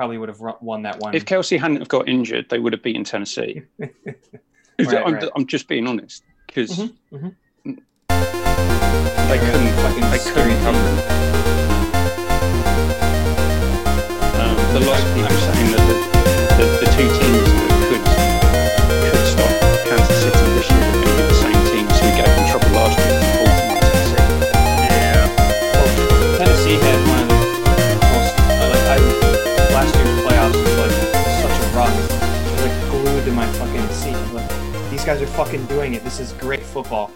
probably would have won that one. If Kelsey hadn't have got injured, they would have beaten Tennessee. Right, I'm, right. I'm just being honest because Mhm, mhm. they couldn't fucking they couldn't cover team. them. Um, the lot fucking doing it. This is great football.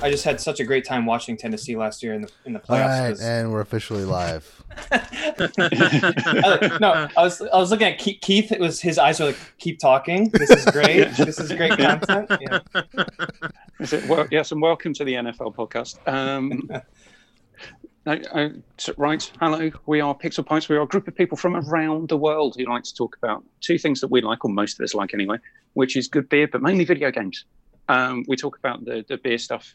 I just had such a great time watching Tennessee last year in the in the All playoffs. right, 'cause- and we're officially live. I- no, I was I was looking at Keith. Keith it was his eyes were like, "Keep talking. This is great. This is great content." Yeah. Is it? Well, yes, and welcome to the NFL podcast. Um, no, uh, right, hello. We are Pixel Pints. We are a group of people from around the world who like to talk about two things that we like, or most of us like anyway, which is good beer, but mainly video games. Um, we talk about the, the beer stuff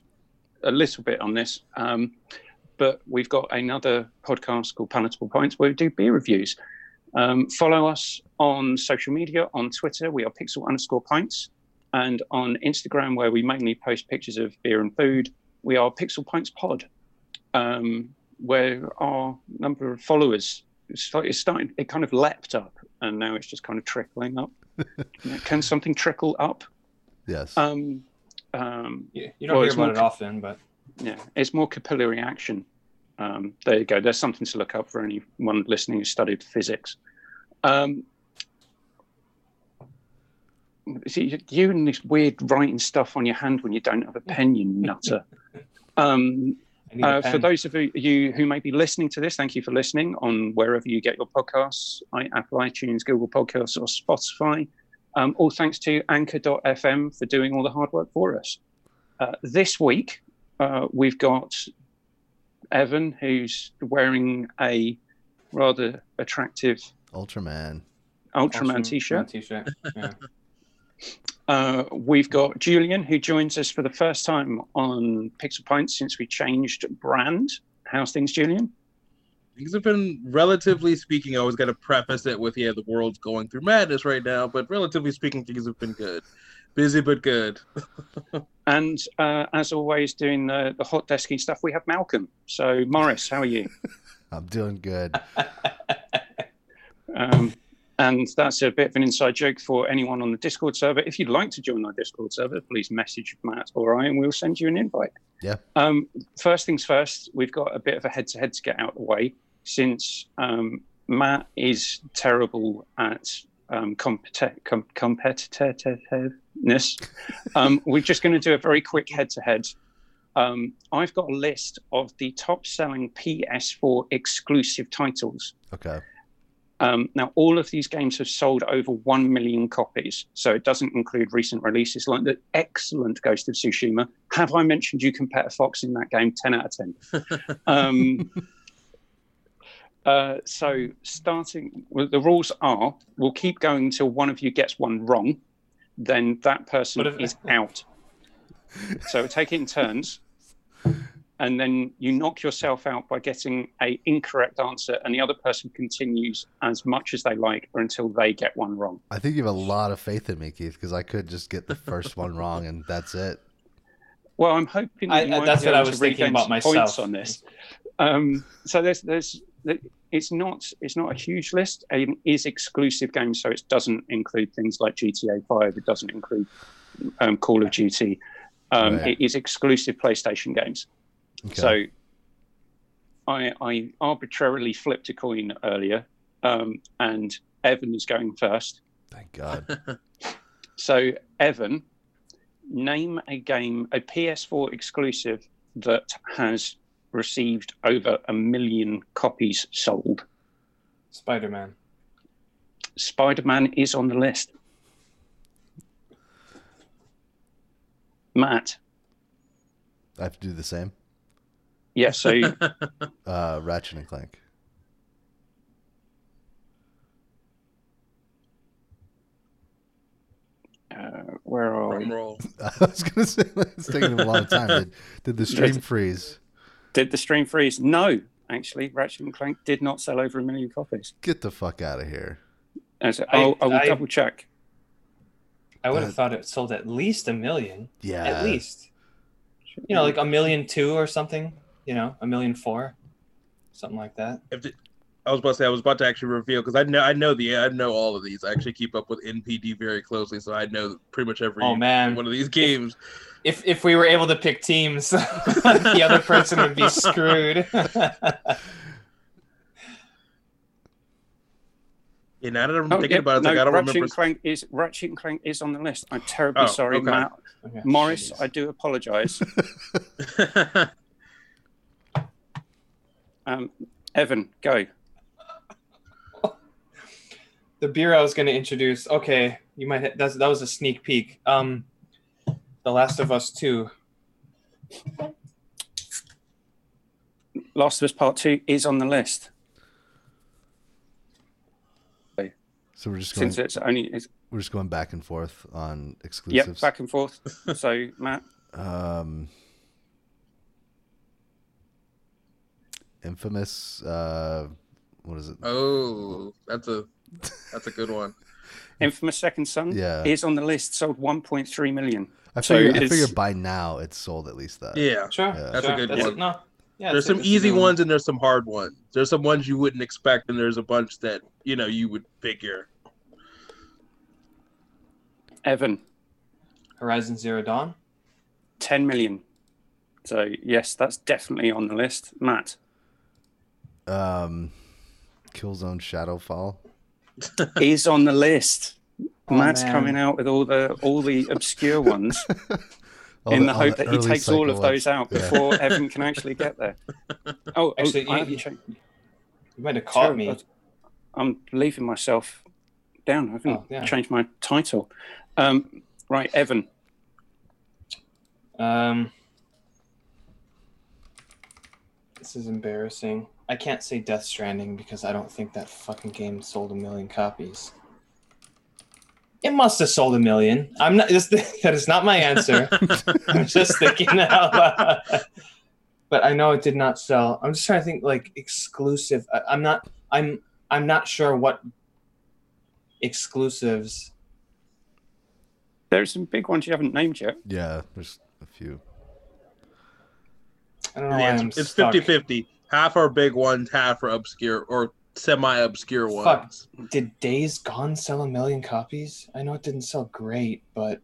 a little bit on this, um, but we've got another podcast called Palatable Pints where we do beer reviews. Um, follow us on social media on Twitter. We are Pixel underscore Pints and on Instagram, where we mainly post pictures of beer and food, we are Pixel Pints Pod, um, where our number of followers is start- it's starting. It kind of leapt up, and now it's just kind of trickling up. Can something trickle up? Yes. Um, um, You, you don't Well, hear about more it often, but yeah, it's more capillary action. Um, there you go. There's something to look up for anyone listening who studied physics. Um, see, you and this weird writing stuff on your hand when you don't have a pen, you nutter. Um, I need a uh, for those of you who may be listening to this, thank you for listening on wherever you get your podcasts, i- Apple iTunes, Google Podcasts, or Spotify. Um, all thanks to Anchor.fm for doing all the hard work for us. Uh, this week, uh, we've got Evan, who's wearing a rather attractive Ultraman. Ultraman Awesome t-shirt. T-shirt. Yeah. Uh, we've got Julian, who joins us for the first time on Pixel Pints since we changed brand. How's things, Julian? Things have been relatively speaking. I always got to preface it with, yeah, the world's going through madness right now, but relatively speaking, things have been good. Busy but good. And uh, as always, doing the, the hot desking stuff, we have Malcolm. So, Morris, how are you? I'm doing good. Um, and that's a bit of an inside joke for anyone on the Discord server. If you'd like to join our Discord server, please message Matt or I, and we'll send you an invite. Yeah. Um, first things first, we've got a bit of a head-to-head to get out of the way, since um, Matt is terrible at um, competi- com- competitiveness. um, we're just going to do a very quick head-to-head. Um, I've got a list of the top-selling PS4 exclusive titles. Okay. Um, now, all of these games have sold over 1 million copies, so it doesn't include recent releases like the excellent Ghost of Tsushima. Have I mentioned you can pet a fox in that game? 10 out of 10. um, uh, so, starting, well, the rules are we'll keep going until one of you gets one wrong, then that person if- is out. So, take it in turns and then you knock yourself out by getting a incorrect answer and the other person continues as much as they like or until they get one wrong I think you have a lot of faith in me, Keith, because I could just get the first one wrong and that's it. well i'm hoping that I- you that's what I was thinking about myself. points on this um, so there's there's it's not it's not a huge list it is exclusive games so it doesn't include things like gta 5 it doesn't include um, call of duty um, Right. it is exclusive playstation games Okay. So I, I arbitrarily flipped a coin earlier, um, and Evan is going first. Thank God. So, Evan, name a game, a PS4 exclusive that has received over a million copies sold. Spider-Man. Spider Man is on the list. Matt, I have to do the same. Yeah, so Uh, Ratchet and Clank. uh, where are we? Roll. I was gonna say it's taking a long time. Did, did the stream freeze? Did the stream freeze? No, actually, Ratchet and Clank did not sell over a million copies. Get the fuck out of here. As a, I- I'll, I will I- double check. I would Uh, have thought it sold at least a million. Yeah. At least. You know, like a million two or something. You know, a million four, something like that. If the, I was about to say I was about to actually reveal because I know I know the I know all of these. I actually keep up with NPD very closely, so I know pretty much every Oh man, one of these games. if if we were able to pick teams, the other person would be screwed. Yeah, now that I'm Oh, thinking yeah, about it, no, like I don't Ratchet remember. and Clank is Ratchet and Clank is on the list. I'm terribly Oh, sorry, okay. Matt. Okay. Morris, Jeez. I do apologise. um, Evan, go. the beer I was going to introduce. Okay, you might. Ha- that's that was a sneak peek. Um, The Last of Us Two. Last of Us Part Two is on the list So we're just going. since it's only it's, We're just going back and forth on exclusives. yep back and forth. So Matt, Um, infamous. Uh, what is it? oh, that's a that's a good one. Infamous Second Son Yeah. is on the list. Sold 1.3 million. I so figure. I it's- figure by now it's sold at least that. Yeah, Sure, Yeah. That's a good That's one. No, yeah. there's some it's a easy one. ones and there's some hard ones. There's some ones you wouldn't expect, and there's a bunch that you know you would figure. Evan, Horizon Zero Dawn. 10 million. So yes, that's definitely on the list. Matt, Um, Killzone Shadowfall. is on the list. Oh, Matt's man. coming out with all the all the obscure ones All in the- the, hope the that he takes all of those out Yeah. before Evan can actually get there. Oh, Actually, actually, I you- haven't you- You might have caught me. I'm leaving myself down. I haven't Oh, yeah. changed my title. Um, right, Evan. Um, this is embarrassing. I can't say Death Stranding because I don't think that fucking game sold a million copies. It must have sold a million. I'm not. This, that is not my answer. I'm just thinking out uh, loud. But I know it did not sell. I'm just trying to think like exclusive. I, I'm not. I'm. I'm not sure what exclusives. There's some big ones you haven't named yet. Yeah, there's a few. I don't know why Yeah, I'm it's, it's 50-50. Half are big ones, half are obscure or semi-obscure ones. Fuck. ones. Did Days Gone sell a million copies? I know it didn't sell great, but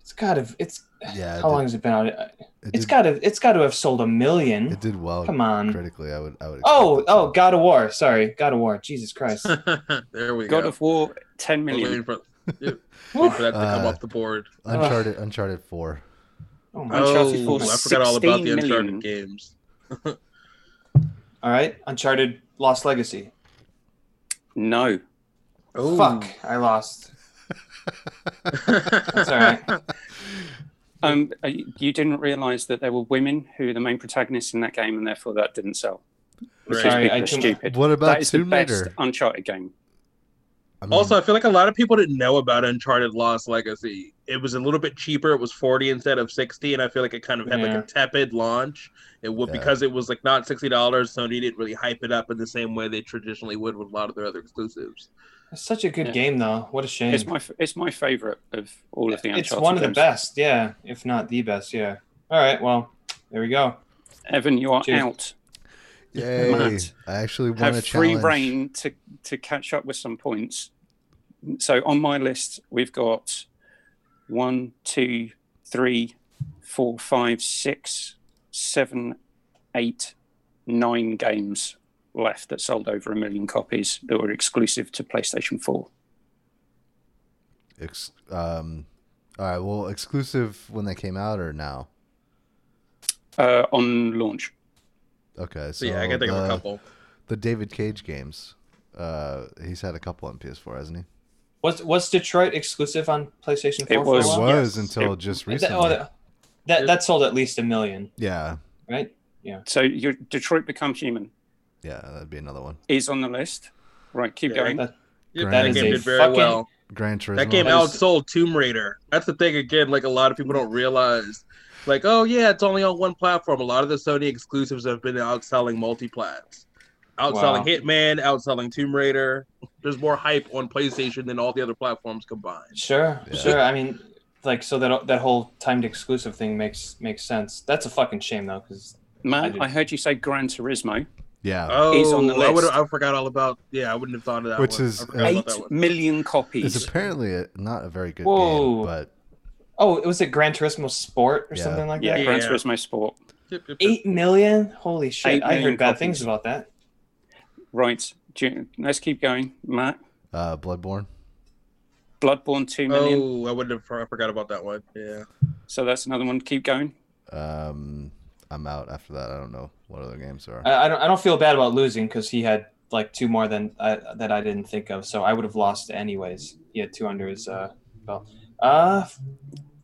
it's gotta. It's Yeah, it how did- long has it been out? It It's did, gotta. It's gotta have sold a million. It did well. Come on. Critically, I would. I would. Oh, oh, to. God of War. Sorry, God of War. Jesus Christ. there we God go. God of War, 10 I'm million. waiting for, waiting for that to come Uh, off the board. Uncharted. Uncharted Four. Oh my. Uncharted Oh, I forgot all about the 16 Uncharted million. games. All right, Uncharted Lost Legacy. No. Oh, Fuck, I lost. That's all right. Um, uh, you you didn't realize that there were women who were the main protagonists in that game, and therefore that didn't sell. Right. Sorry, I stupid. What about that is the Tomb best Raider? Uncharted game. I mean, Also, I feel like a lot of people didn't know about Uncharted Lost Legacy. It was a little bit cheaper. It was 40 instead of 60, and I feel like it kind of had Yeah. like a tepid launch. It would Yeah. because it was like not $60, Sony didn't really hype it up in the same way they traditionally would with a lot of their other exclusives. It's such a good Yeah. game, though. What a shame. It's my it's my favorite of all of the Uncharted It's one of the best, yeah, if not the best, yeah. All right, well, there we go. Evan, you are Cheers. out. Yay! Matt, I actually won Have a free reign to to catch up with some points. So on my list, we've got one, two, three, four, five, six, seven, eight, nine games left that sold over a million copies that were exclusive to PlayStation 4. Ex- um, all right. Well, exclusive when they came out or now? Uh, on launch. Okay. So, So, yeah, I can think the, of a couple. The David Cage games. Uh, he's had a couple on PS4, hasn't he? Was was Detroit exclusive on PlayStation 4 It for was. a It while? was yes. until It- just That, recently. oh, that, that, that sold at least a million, yeah, right? Yeah. So your Detroit Become Human yeah, that'd be another one. is on the list. Right, keep Yeah, going. That, Yeah, That that, is game a did very fucking- well. Gran Turismo. That game outsold Tomb Raider. That's the thing again, like a lot of people don't realize. Like, oh yeah, it's only on one platform. A lot of the Sony exclusives have been outselling multiplats. Outselling Wow. Hitman, outselling Tomb Raider. there's more hype on PlayStation than all the other platforms combined. Sure, Yeah. sure. I mean, like, so that that whole timed exclusive thing makes makes sense. That's a fucking shame though, because I Matt, did- I heard you say Gran Turismo. Yeah. Oh, Is on the I list. I forgot all about. Yeah, I wouldn't have thought of that. Which one. is, I forgot about Eight that one. million copies. It's apparently a, not a very good Whoa. game, but oh, it was it Gran Turismo Sport or Yeah. something like yeah, that? Yeah, Gran Yeah. Turismo Sport. Yep, yep, yep. Eight million? Holy shit! Eight I million heard bad copies. things about that. Right. Do let's keep going. Matt, uh, Bloodborne. Bloodborne, 2 million. Oh, I wouldn't have. I forgot about that one. Yeah. So that's another one. Keep going. Um, I'm out after that. I don't know what other games are. I, I don't. I don't feel bad about losing because he had like two more than I, that I didn't think of. So I would have lost anyways. He had two under his uh, belt. Uh,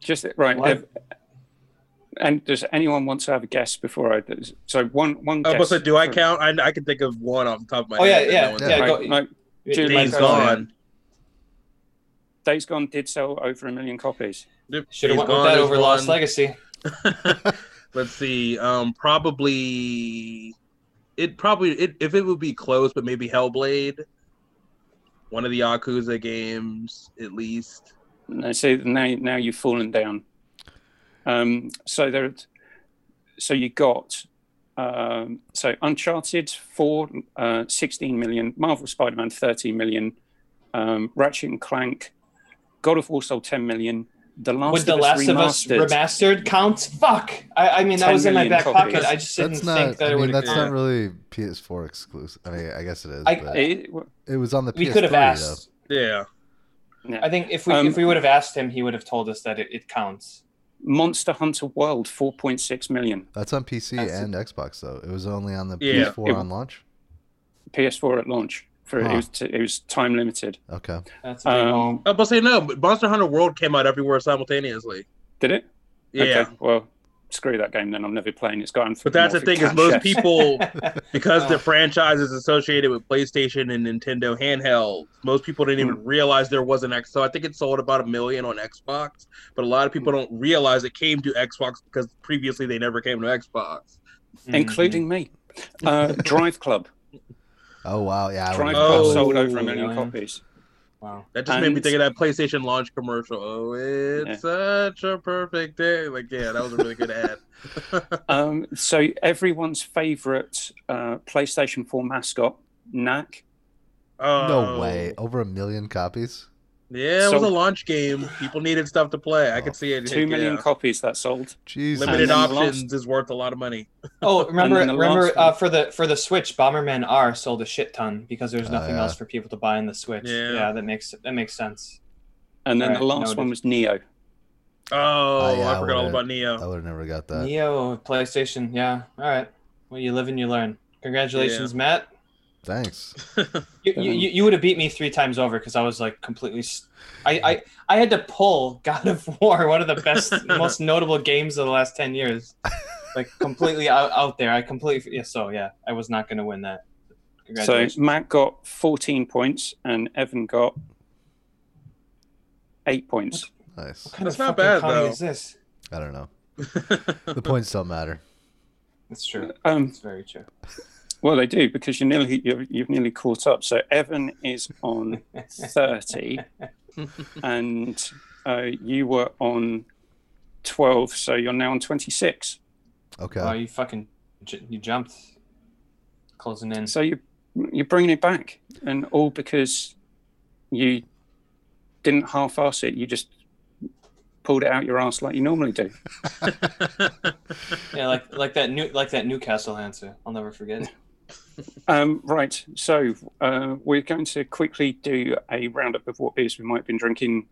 Just right. If- and does anyone want to have a guess before I? So one one. I guess was say, do I count? I, I can think of one off the top of my Oh, yeah, head. yeah, that yeah, no go- one's- Right, no, Jude, Days Days Gone. Days Gone did sell over a million copies. Should have went with Gone that is over Lost. Legacy. Let's see. Um, probably it probably it, if it would be close, but maybe Hellblade, one of the Yakuza games at least. No, so now now you've fallen down. Um, so there, so you got um, so Uncharted for uh, 16 million, Marvel Spider-Man 13 million, um, Ratchet and Clank, God of War sold 10 million. The Last Would The of Us Last of Us remastered. remastered count? Fuck! I, I mean, that was in my back copies. pocket. I just didn't That's think not. that I it mean, would. that's not really PS4 exclusive. I mean, I guess it is. I- but It- it was on the We PS3 could have asked. Yeah. Yeah. I think if we Um, if we would have asked him, he would have told us that it, it counts. Monster Hunter World 4.6 million. That's on PC That's- and Xbox though. It was only on the Yeah. PS4 It- on launch. PS4 at launch. For Huh. it was it was time limited. Okay. That's a Um. I was about to say no, Monster Hunter World came out everywhere simultaneously. Did it? Yeah. Okay, well, screw that game then. I'm never playing. It's got. But that's the thing is most people because Oh. the franchise is associated with PlayStation and Nintendo handheld, most people didn't even realize there was an X. So I think it sold about a million on Xbox, but a lot of people don't realize it came to Xbox because previously they never came to Xbox. Mm-hmm. including me. Uh, Drive Club. Oh wow, yeah. Drive Club Oh. sold over a million Million. copies. Wow. That just made me think of that PlayStation launch commercial. Oh, it's such a perfect day. Like, yeah, that was a really good ad. Um, so everyone's favorite uh, PlayStation 4 mascot, Knack. Oh, No way. Over a million copies. Yeah, it was a launch game. People needed stuff to play. I could see it. Two million yeah. copies that sold. Jesus. Limited And then the options is worth a lot of money. Oh, remember, the remember uh, for the for the Switch, Bomberman R sold a shit ton because there's Oh, nothing yeah. else for people to buy in the Switch. Yeah. Yeah, that makes that makes sense. And then the last noted. one was Nioh. Oh, yeah, I I forgot all about Nioh. I would have never got that. Nioh, PlayStation. Yeah. All right. Well, you live and you learn. Congratulations, Matt. Thanks. You, you, you you would have beat me three times over because I was like completely. I I I had to pull God of War, one of the best, most notable games of the last ten years, like completely out, out there. I completely yeah. So yeah, I was not going to win that. So Congratulations. Matt got 14 points and Evan got eight points. Nice. what kind That's of not fucking bad, comedy though. is this? I don't know. The points don't matter. It's true. Um, It's very true. Well, they do because you're nearly you're, you've nearly caught up. So Evan is on 30, and uh, you were on 12, so you're now on 26. Okay. Oh, you fucking j- you jumped. Closing in. So you you're bringing it back, and all because you didn't half-ass it. You just pulled it out your ass like you normally do. Yeah, like like that new like that Newcastle answer. I'll never forget. it. Um, right, so uh, we're going to quickly do a roundup of what beers we might have been drinking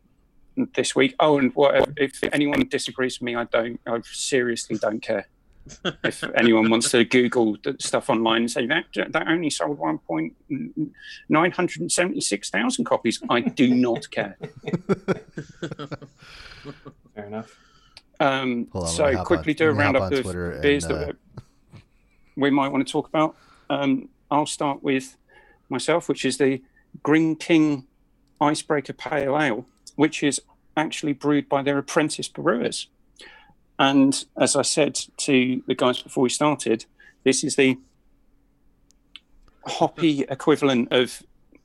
this week. Oh, and what, if anyone disagrees with me, I don't. I seriously don't care. if anyone wants to Google the stuff online and say that that only sold one point nine hundred seventy six thousand copies, I do not care. Fair enough. Um, on, let me so quickly on- do a let me roundup of Twitter and, beers uh, that we might want to talk about. Um, I'll start with myself, which is the Greene King Icebreaker Pale Ale, which is actually brewed by their apprentice brewers. And as I said to the guys before we started, this is the hoppy equivalent of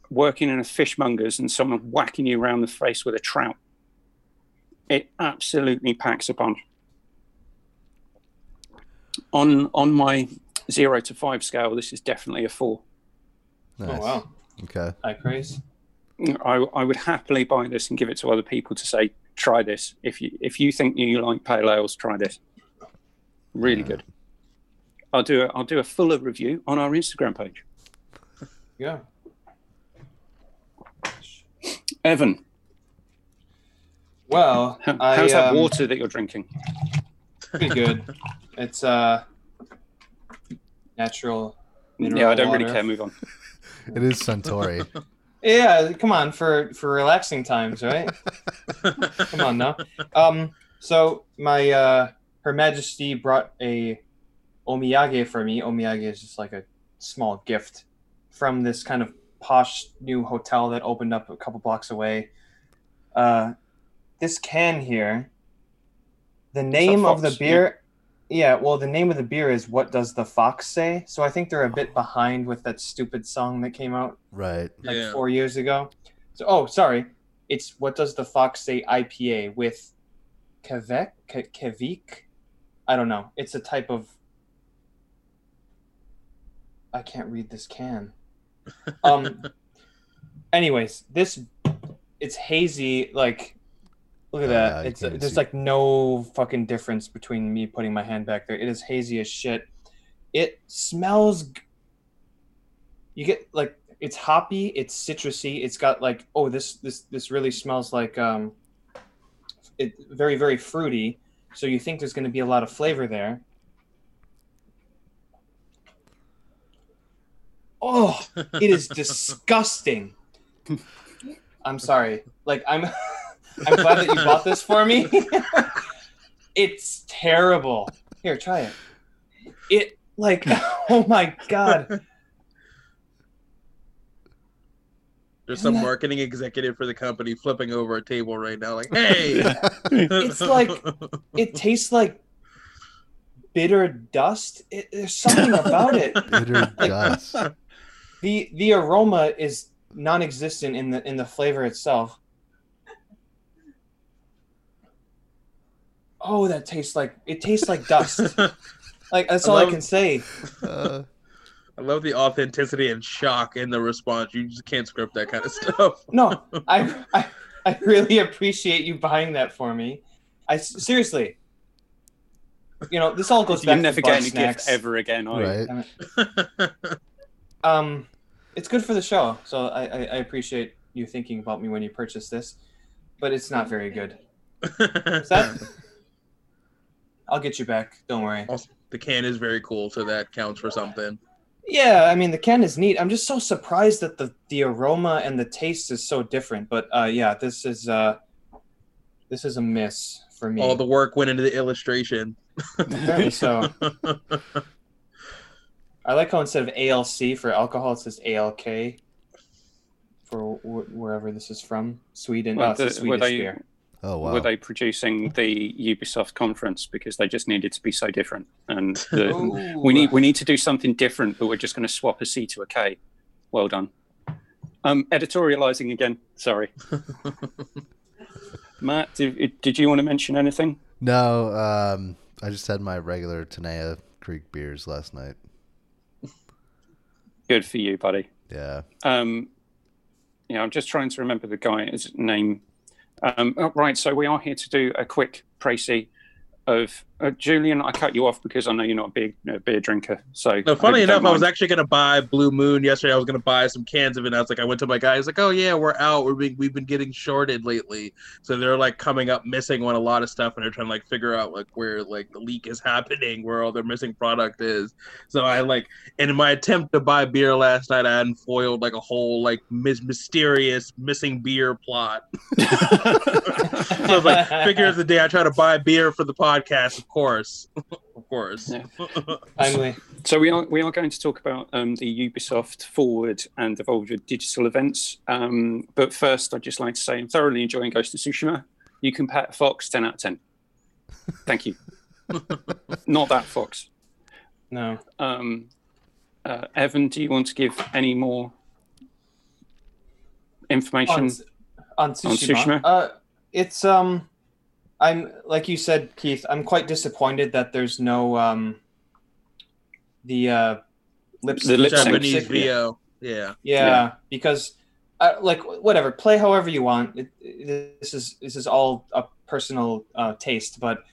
working in a fishmonger's and someone whacking you around the face with a trout. It absolutely packs a punch. On on my zero to five scale, this is definitely a four. Nice. Oh wow, Okay. high praise. I, I would happily buy this and give it to other people to say, try this. If you if you think you like pale ales, try this. Really Yeah. good. I'll do a, I'll do a fuller review on our Instagram page. Yeah. Evan, Well, how- I, how's that um, water that you're drinking? Pretty good. It's uh natural. Mineral Yeah, I don't really care. Move on. It is Suntory. Yeah, come on for for relaxing times, right? come on now. Um, so my uh, Her Majesty brought a omiyage for me. Omiyage is just like a small gift from this kind of posh new hotel that opened up a couple blocks away. Uh, this can here. The name of the Fox, beer. Yeah, well, the name of the beer is "What Does the Fox Say?" So I think they're a bit behind with that stupid song that came out Right. like Yeah. four years ago. So, oh, sorry, it's what does the fox say IPA with Quebec, Ke- Quebec? I don't know. It's a type of. I can't read this can. Um. anyways, this it's hazy. Like, look at that. you It's there's see. like no fucking difference between me putting my hand back there. It is hazy as shit. It smells. g- You get like it's hoppy. It's citrusy. It's got like oh this this this really smells like um. It very very fruity. So you think there's going to be a lot of flavor there. Oh, it is disgusting. I'm sorry. Like I'm I'm glad that you bought this for me. it's terrible. Here, try it. It like oh my god. There's some that- marketing executive for the company flipping over a table right now, like, "Hey, It's like- It tastes like bitter dust. It, there's something about it. Bitter dust. The the aroma is non-existent in the in the flavor itself. Oh, that tastes like it tastes like dust. Like that's I all I can say. Uh, I love the authenticity and shock in the response. You just can't script that kind of stuff. No, I, I I really appreciate you buying that for me. I seriously. You know, this all goes You're back never to bar getting a gift ever again. Are you? right. Um, it's good for the show, so I, I, I appreciate you thinking about me when you purchased this, but it's not very good. Is that? I'll get you back. Don't worry. the can is very cool, so that counts for something. Yeah, I mean the can is neat. I'm just so surprised that the the aroma and the taste is so different. But uh, yeah, this is uh, this is a miss for me. All the work went into the illustration. So. I like how instead of ALC for alcohol, it says ALK for wh- wherever this is from. Sweden. Well, oh, it's a the- were Swedish they- beer. Oh wow. Were they producing the Ubisoft conference because they just needed to be so different? And the, Ooh. we need we need to do something different, but we're just going to swap a C to a K. Well done. Um, editorializing again. Sorry, Matt. Did, did you want to mention anything? No, um, I just had my regular Tenaya Creek beers last night. Good for you, buddy. Yeah. Um, yeah, I'm just trying to remember the guy's name. Um, oh, right, so we are here to do a quick précis of uh, Julian. I cut you off because I know you're not a big uh, beer drinker. So, No, funny I hope you don't enough, I was actually gonna buy Blue Moon yesterday. I was gonna buy some cans of it. And I was like, I went to my guy. He's like, Oh yeah, we're out. We're being, we've been getting shorted lately. So they're like coming up missing on a lot of stuff, and they're trying to like figure out like where like the leak is happening, where all their missing product is. So I like, and in my attempt to buy beer last night, I unfoiled like a whole like mis- mysterious missing beer plot. so I was like, figure of the day, I try to buy beer for the podcast, of course, of course. Yeah. Timely. So we are we are going to talk about um, the Ubisoft Forward and Evolve digital events. Um, but first, I'd just like to say I'm thoroughly enjoying Ghost of Tsushima. You can pat fox ten out of ten. Thank you. Not that fox. No. Um, uh, Evan, do you want to give any more information? on, on Tsushima. Tsushima? Uh, it's um, I'm like you said, Keith. I'm quite disappointed that there's no um, the uh, lip The lip sync. Japanese sync- VO. Yeah. Yeah, Yeah. because uh, like whatever, play however you want. It, it- this is this is all a personal uh, taste, but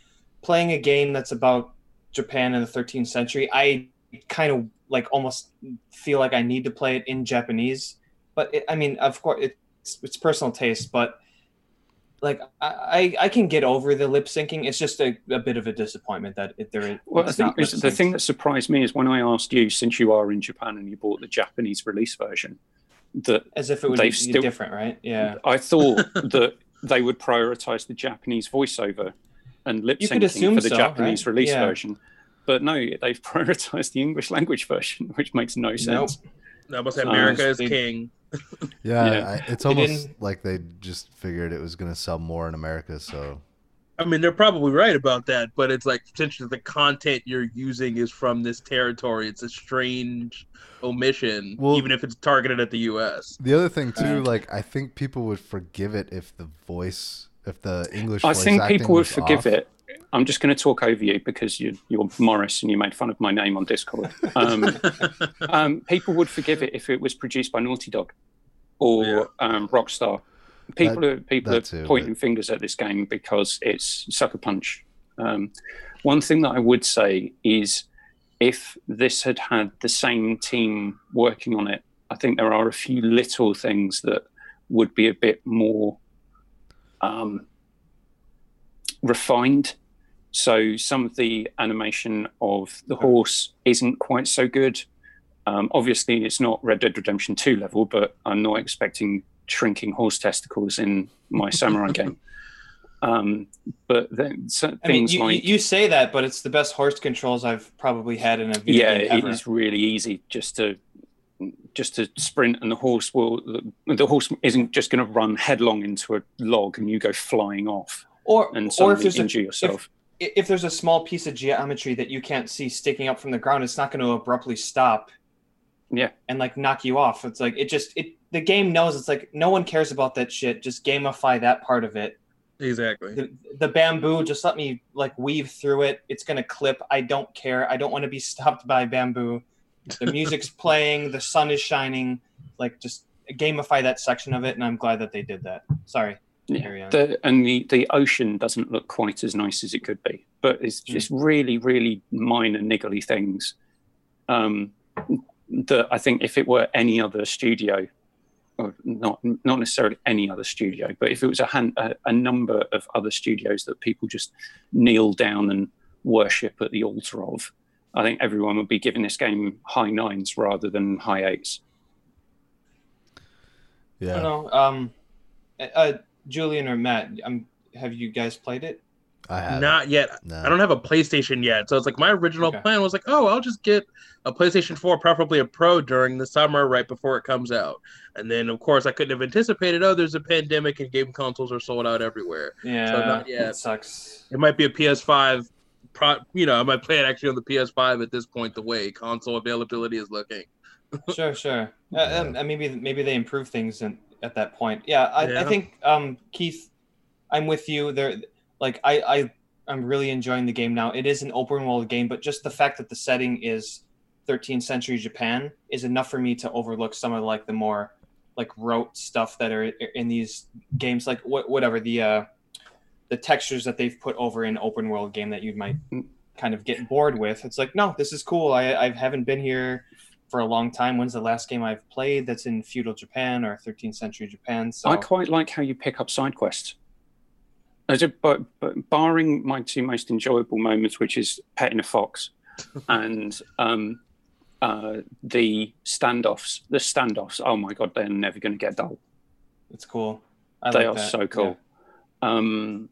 playing a game that's about Japan in the 13th century, I kind of like almost feel like I need to play it in Japanese. But it, I mean, of course, it's it's personal taste, but like I I I can get over the lip syncing. It's just a, a bit of a disappointment that it, there is. Well, I think not the thing that surprised me is when I asked you, since you are in Japan and you bought the Japanese release version, that as if it would they've be still- different, right? Yeah. I thought that they would prioritize the Japanese voiceover and lip syncing for the so, Japanese right? release Yeah. version. But no, they've prioritized the English language version, which makes no Nope. sense. No, but America is they- king. Yeah, Yeah. I, it's almost like they just figured it was going to sell more in America. So I mean, they're probably right about that, but it's like potentially the content you're using is from this territory. It's a strange omission, Well- even if it's targeted at the U.S. the other thing too, Right. like I think people would forgive it if the voice, if the English. I voice think people would forgive off. it. I'm just going to talk over you because you, you're Morris and you made fun of my name on Discord. Um, um, people would forgive it if it was produced by Naughty Dog or Yeah. um, Rockstar. People are people are too, pointing fingers at this game because it's sucker punch. Um, one thing that I would say is if this had had the same team working on it, I think there are a few little things that would be a bit more um, refined. So some of the animation of the horse isn't quite so good. Um, obviously, it's not Red Dead Redemption 2 level, but I'm not expecting shrinking horse testicles in my samurai game. Um, but then so I mean, things you, like you say that, but it's the best horse controls I've probably had in a video yeah, game it is really easy just to just to sprint, and the horse will the, the horse isn't just going to run headlong into a log and you go flying off Or and or if suddenly there's a, yourself. if, if there's a small piece of geometry that you can't see sticking up from the ground, it's not going to abruptly stop. Yeah. And like knock you off. It's like it just it the game knows it's like no one cares about that shit. Just gamify that part of it. exactly. The, the bamboo, just let me like weave through it. It's gonna clip. I don't care. I don't want to be stopped by bamboo. The music's playing. The sun is shining. Like just gamify that section of it, and I'm glad that they did that. Sorry. Carry Yeah, on. the, and the, the ocean doesn't look quite as nice as it could be, but it's Hmm. just really, really minor, niggly things um, that I think if it were any other studio, or not not necessarily any other studio, but if it was a, hand, a, a number of other studios that people just kneel down and worship at the altar of, I think everyone would be giving this game high nines rather than high eights. I Yeah, don't know. Um, uh, Julian or Matt, um, have you guys played it? I have. Not yet. no. I don't have a PlayStation yet, so it's like my original Okay. plan was like, oh, I'll just get a PlayStation 4, preferably a Pro, during the summer, right before it comes out. And then, of course, I couldn't have anticipated, oh, there's a pandemic and game consoles are sold out everywhere. Yeah, not yet. It sucks. It might be a PS5. Pro, you know, I might play it actually on the PS5 at this point. The way console availability is looking. Sure, sure. Uh, Yeah. um, maybe maybe they improve things in, at that point. Yeah, I, I think um, Keith, I'm with you. There, like I I I'm really enjoying the game now. It is an open world game, but just the fact that the setting is 13th century Japan is enough for me to overlook some of like the more like rote stuff that are in these games, like what whatever the uh, the textures that they've put over an open world game that you might kind of get bored with. It's like, no, this is cool. I I haven't been here for a long time. When's the last game I've played that's in feudal Japan or 13th century Japan? So I quite like how you pick up side quests. As a, but, but barring my two most enjoyable moments, which is petting a fox and um, uh, the standoffs, the standoffs. Oh my god, they're never going to get dull. it's cool. I they like are that. so cool. Um,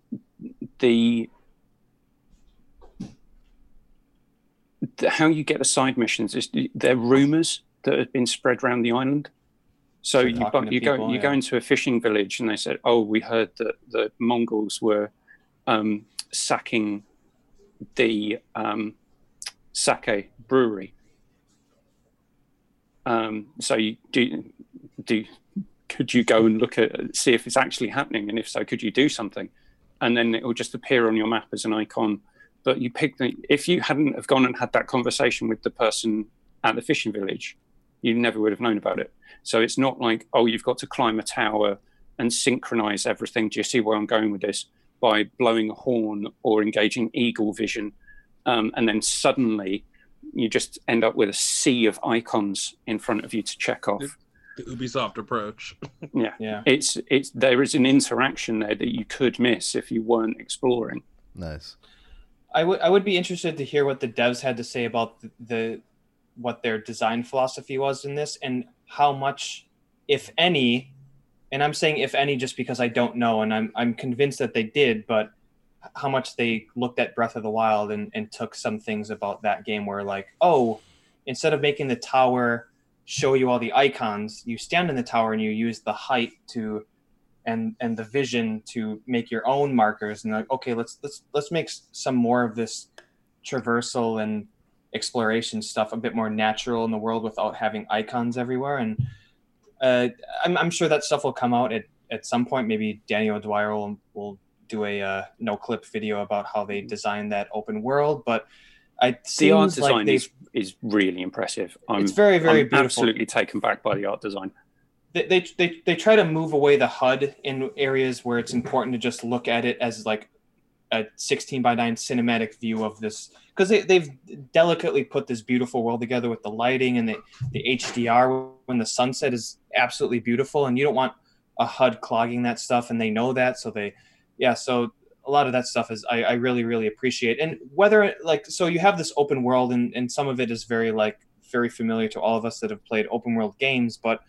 the, the how you get the side missions is they're rumors that have been spread around the island. So you you go people, you go into a fishing village and they said, "Oh, we heard that the Mongols were um, sacking the um, sake brewery." Um, so you do do could you go and look at see if it's actually happening, and if so, could you do something? And then it will just appear on your map as an icon. But you pick the if you hadn't have gone and had that conversation with the person at the fishing village, you never would have known about it. So it's not like oh, you've got to climb a tower and synchronize everything. Do you see where I'm going with this? By blowing a horn or engaging eagle vision, um, and then suddenly you just end up with a sea of icons in front of you to check off. The Ubisoft approach. Yeah, Yeah. it's it's there is an interaction there that you could miss if you weren't exploring. Nice. I would I would be interested to hear what the devs had to say about the, the what their design philosophy was in this and how much, if any, and I'm saying if any just because I don't know and I'm I'm convinced that they did, but how much they looked at Breath of the Wild and, and took some things about that game where like, oh, instead of making the tower show you all the icons, you stand in the tower and you use the height to and and the vision to make your own markers and like okay let's let's let's make some more of this traversal and exploration stuff a bit more natural in the world without having icons everywhere and uh, I'm, I'm sure that stuff will come out at, at some point maybe Danny O'Dwyer will, will do a uh, Noclip video about how they designed that open world but I The art like design they is is really impressive. I'm, it's very very I'm beautiful absolutely taken back by the art design. They, they, they, try to move away the HUD in areas where it's important to just look at it as like a 16 by 9 cinematic view of this because they, they've delicately put this beautiful world together with the lighting and the, the HDR when the sunset is absolutely beautiful and you don't want a HUD clogging that stuff and they know that so they yeah so a lot of that stuff is I, I really really appreciate. And whether like so you have this open world and, and some of it is very like very familiar to all of us that have played open world games but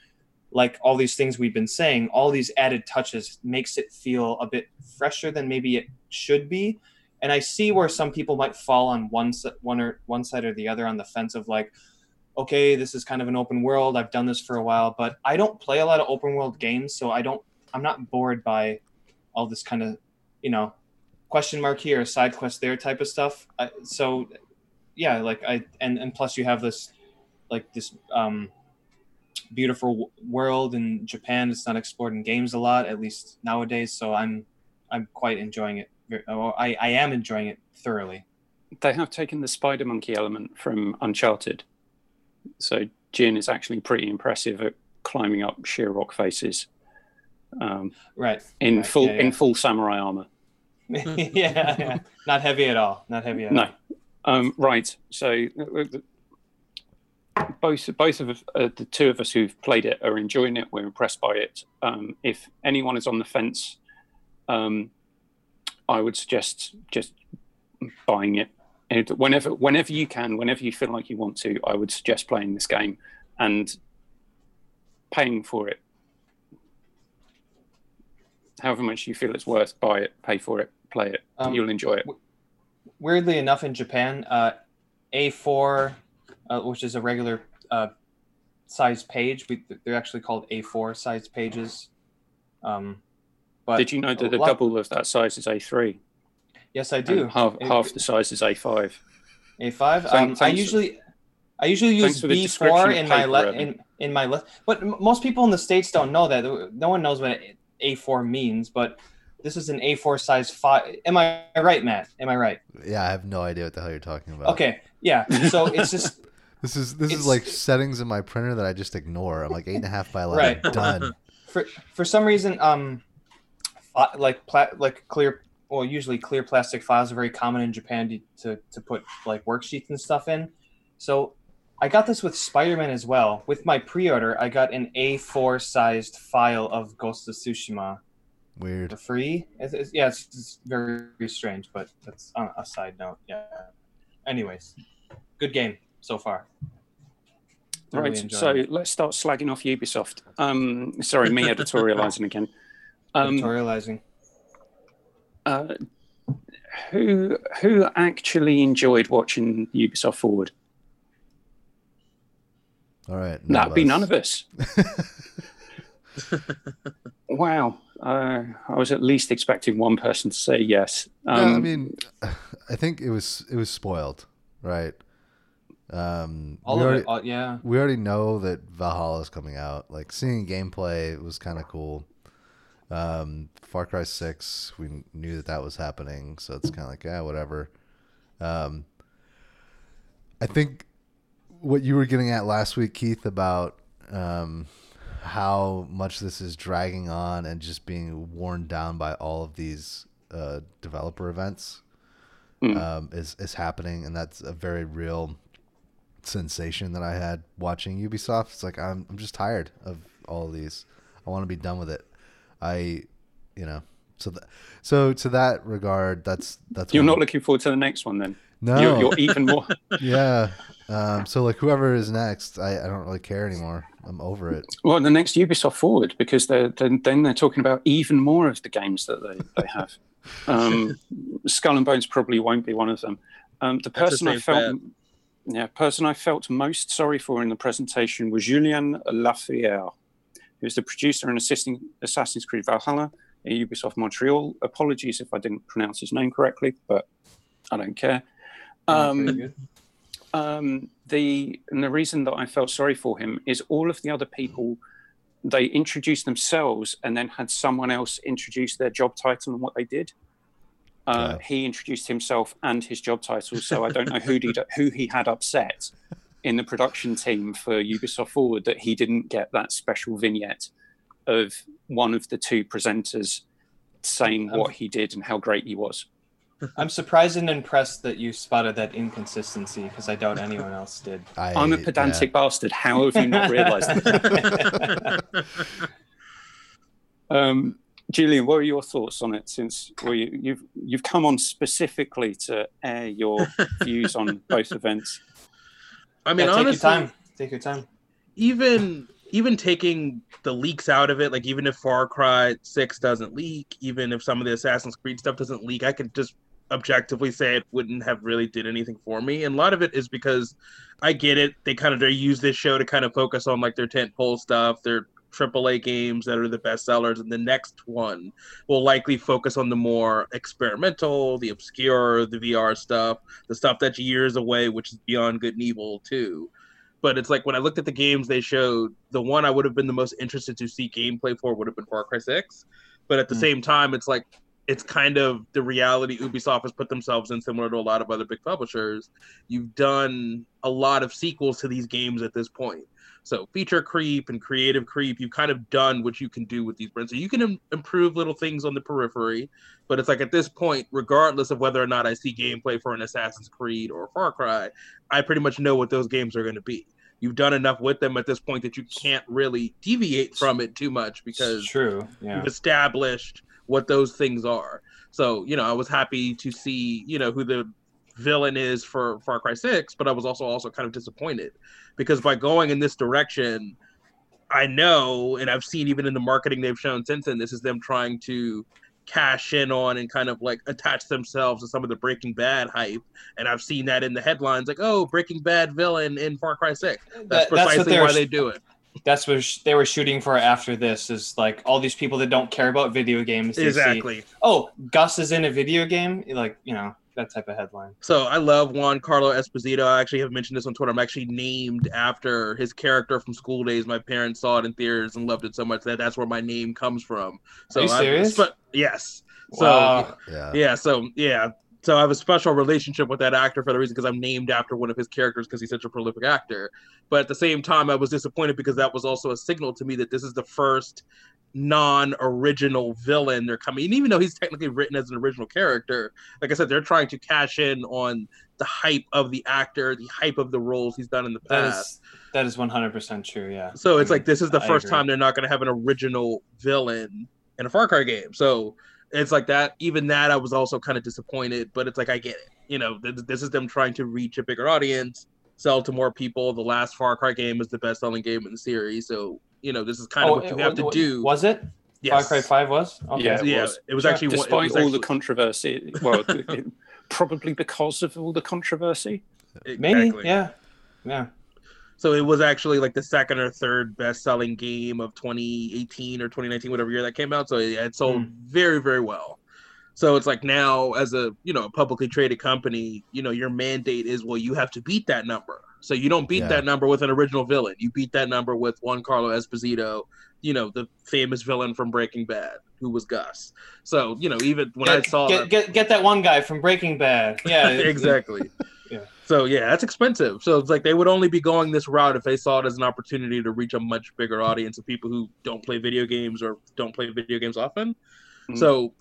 like all these things we've been saying, all these added touches makes it feel a bit fresher than maybe it should be. And I see where some people might fall on one one or one side or the other on the fence of like, okay, this is kind of an open world. I've done this for a while, but I don't play a lot of open world games, so I don't. I'm not bored by all this kind of, you know, question mark here, side quest there type of stuff. I, so, yeah, like I and and plus you have this, like this. um beautiful world in Japan. It's not explored in games a lot, at least nowadays. So I'm I'm quite enjoying it. Ver- I I am enjoying it thoroughly. They have taken the spider monkey element from Uncharted, so Jin is actually pretty impressive at climbing up sheer rock faces um, Right. in Right, full yeah, yeah. in full samurai armor. yeah, yeah. Not heavy at all. Not heavy at No. all. Um, right. So uh, both both of uh, the two of us who've played it are enjoying it. We're impressed by it. Um, if anyone is on the fence, um, I would suggest just buying it. And whenever whenever you can, whenever you feel like you want to, I would suggest playing this game and paying for it. However much you feel it's worth, buy it, pay for it, play it. Um, You'll enjoy it. Weirdly enough, in Japan, uh, A4, uh, which is a regular uh, size page, we, they're actually called A4 size pages. Um, but Did you know that a the lot- double of that size is A3? Yes, I do. And half It- half the size is A5. A five. Thank- Um, I thanks- usually, I usually use for the B description four of in my paper, le- in in my list. But m- most people in the states don't know that. No one knows what A four means. But this is an A four size file. Am I right, Matt? Am I right? Yeah, I have no idea what the hell you're talking about. Okay. Yeah. So it's just This is this It's- is like settings in my printer that I just ignore. I'm like eight and a half by eleven. Right. Done. for for some reason, um, like pla- like clear. Well, usually clear plastic files are very common in Japan to, to, to put like worksheets and stuff in. So I got this with Spider-Man as well. With my pre-order, I got an A4 sized file of Ghost of Tsushima Weird. for free. It's, it's, yeah, it's, it's very, very strange, but that's on a side note. Yeah. Anyways, good game so far. Thoroughly Right. enjoying So it. let's start slagging off Ubisoft. Um, sorry, me editorializing again. Um, editorializing. uh, who who actually enjoyed watching Ubisoft Forward? All right. That'd be none of us. wow. Uh, I was at least expecting one person to say yes. No, Um, I mean, I think it was it was spoiled, right? Um, All we of already, it. all- yeah. we already know that Valhalla is coming out. Like seeing gameplay was kind of cool. Um, Far Cry Six, we knew that that was happening, so it's kind of like yeah, whatever. Um, I think what you were getting at last week, Keith, about um, how much this is dragging on and just being worn down by all of these uh, developer events Mm. um, is is happening, and that's a very real sensation that I had watching Ubisoft. It's like I'm I'm just tired of all of these. I want to be done with it. I, you know, so that so to that regard, that's that's You're one- not looking forward to the next one then. no You're, you're even more. yeah. Um, so like whoever is next, I, I don't really care anymore. I'm over it. Well, the next Ubisoft Forward, because they're, then then they're talking about even more of the games that they, they have. Um, Skull and Bones probably won't be one of them. Um, the person I safe felt, yeah, person I felt most sorry for in the presentation was Julien Lafayette, who's the producer and assisting Assassin's Creed Valhalla at Ubisoft Montreal. Apologies if I didn't pronounce his name correctly, but I don't care. Um, um, the and the reason that I felt sorry for him is all of the other people they introduced themselves and then had someone else introduce their job title and what they did. Uh, Yeah. He introduced himself and his job title, so I don't know who did, who he had upset in the production team for Ubisoft Forward that he didn't get that special vignette of one of the two presenters saying what he did and how great he was. I'm surprised and impressed that you spotted that inconsistency because I doubt anyone else did. I, I'm a pedantic bastard. How have you not realised that? Um, Julian, what are your thoughts on it? Since well, you, you've you've come on specifically to air your views on both events. I mean, yeah, take honestly, your time. Take your time. even even taking the leaks out of it, like even if Far Cry Six doesn't leak, even if some of the Assassin's Creed stuff doesn't leak, I could just objectively say it wouldn't have really did anything for me. And a lot of it is because I get it. They kind of they use this show to kind of focus on like their tentpole stuff, their AAA games that are the best sellers, and the next one will likely focus on the more experimental, the obscure, the VR stuff, the stuff that's years away, which is beyond good and evil too but it's like when I looked at the games they showed, the one I would have been the most interested to see gameplay for would have been Far Cry 6. But at the Hmm. same time, it's like it's kind of the reality Ubisoft has put themselves in, similar to a lot of other big publishers. You've done a lot of sequels to these games at this point. So feature creep and creative creep, you've kind of done what you can do with these brands. So you can Im- improve little things on the periphery, but it's like at this point, regardless of whether or not I see gameplay for an Assassin's Creed or Far Cry, I pretty much know what those games are going to be. You've done enough with them at this point that you can't really deviate from it too much because It's true. Yeah. you've established what those things are. So, you know, I was happy to see, you know, who the villain is for Far Cry 6, but I was also also kind of disappointed because by going in this direction, I know and I've seen even in the marketing they've shown since then, this is them trying to cash in on and kind of like attach themselves to some of the Breaking Bad hype. And I've seen that in the headlines like, oh, Breaking Bad villain in Far Cry 6. That's That- precisely they why they do it. That's what sh- they were shooting for after this. Is like all these people that don't care about video games. they see, Exactly. oh, Gus is in a video game. Like you know that type of headline. So I love Giancarlo Esposito. I actually have mentioned this on Twitter. I'm actually named after his character from School Daze. My parents saw it in theaters and loved it so much that that's where my name comes from. So Are you I'm- serious? But yes. So wow. Yeah. yeah. So yeah. So I have a special relationship with that actor for the reason because I'm named after one of his characters because he's such a prolific actor. But at the same time, I was disappointed because that was also a signal to me that this is the first non-original villain they're coming. And even though he's technically written as an original character, like I said, they're trying to cash in on the hype of the actor, the hype of the roles he's done in the past. is that is one hundred percent true. Yeah. So it's I like this is the I first agree. time they're not going to have an original villain in a Far Cry game. So it's like that. Even that, I was also kind of disappointed. But it's like I get it. You know, th- this is them trying to reach a bigger audience, sell to more people. The last Far Cry game is the best-selling game in the series. So you know, this is kind of what you it- have to Oh, do. Was it? Yes. Far Cry Five was. Okay. Yeah, it Yeah, was. it was actually one- it despite was all the controversy. Well, it- probably because of all the controversy. Maybe. Exactly. Yeah. Yeah. So it was actually like the second or third best-selling game of 2018 or 2019, whatever year that came out. So it, it sold Hmm. very, very well. So it's like now, as a you know a publicly traded company, you know your mandate is well, you have to beat that number. So you don't beat Yeah. that number with an original villain. You beat that number with Giancarlo Esposito, you know, the famous villain from Breaking Bad, who was Gus. So you know, even when I saw get, that, get get that one guy from Breaking Bad. Yeah, exactly. Yeah. So yeah, that's expensive. So it's like they would only be going this route if they saw it as an opportunity to reach a much bigger audience of people who don't play video games or don't play video games often. Mm. So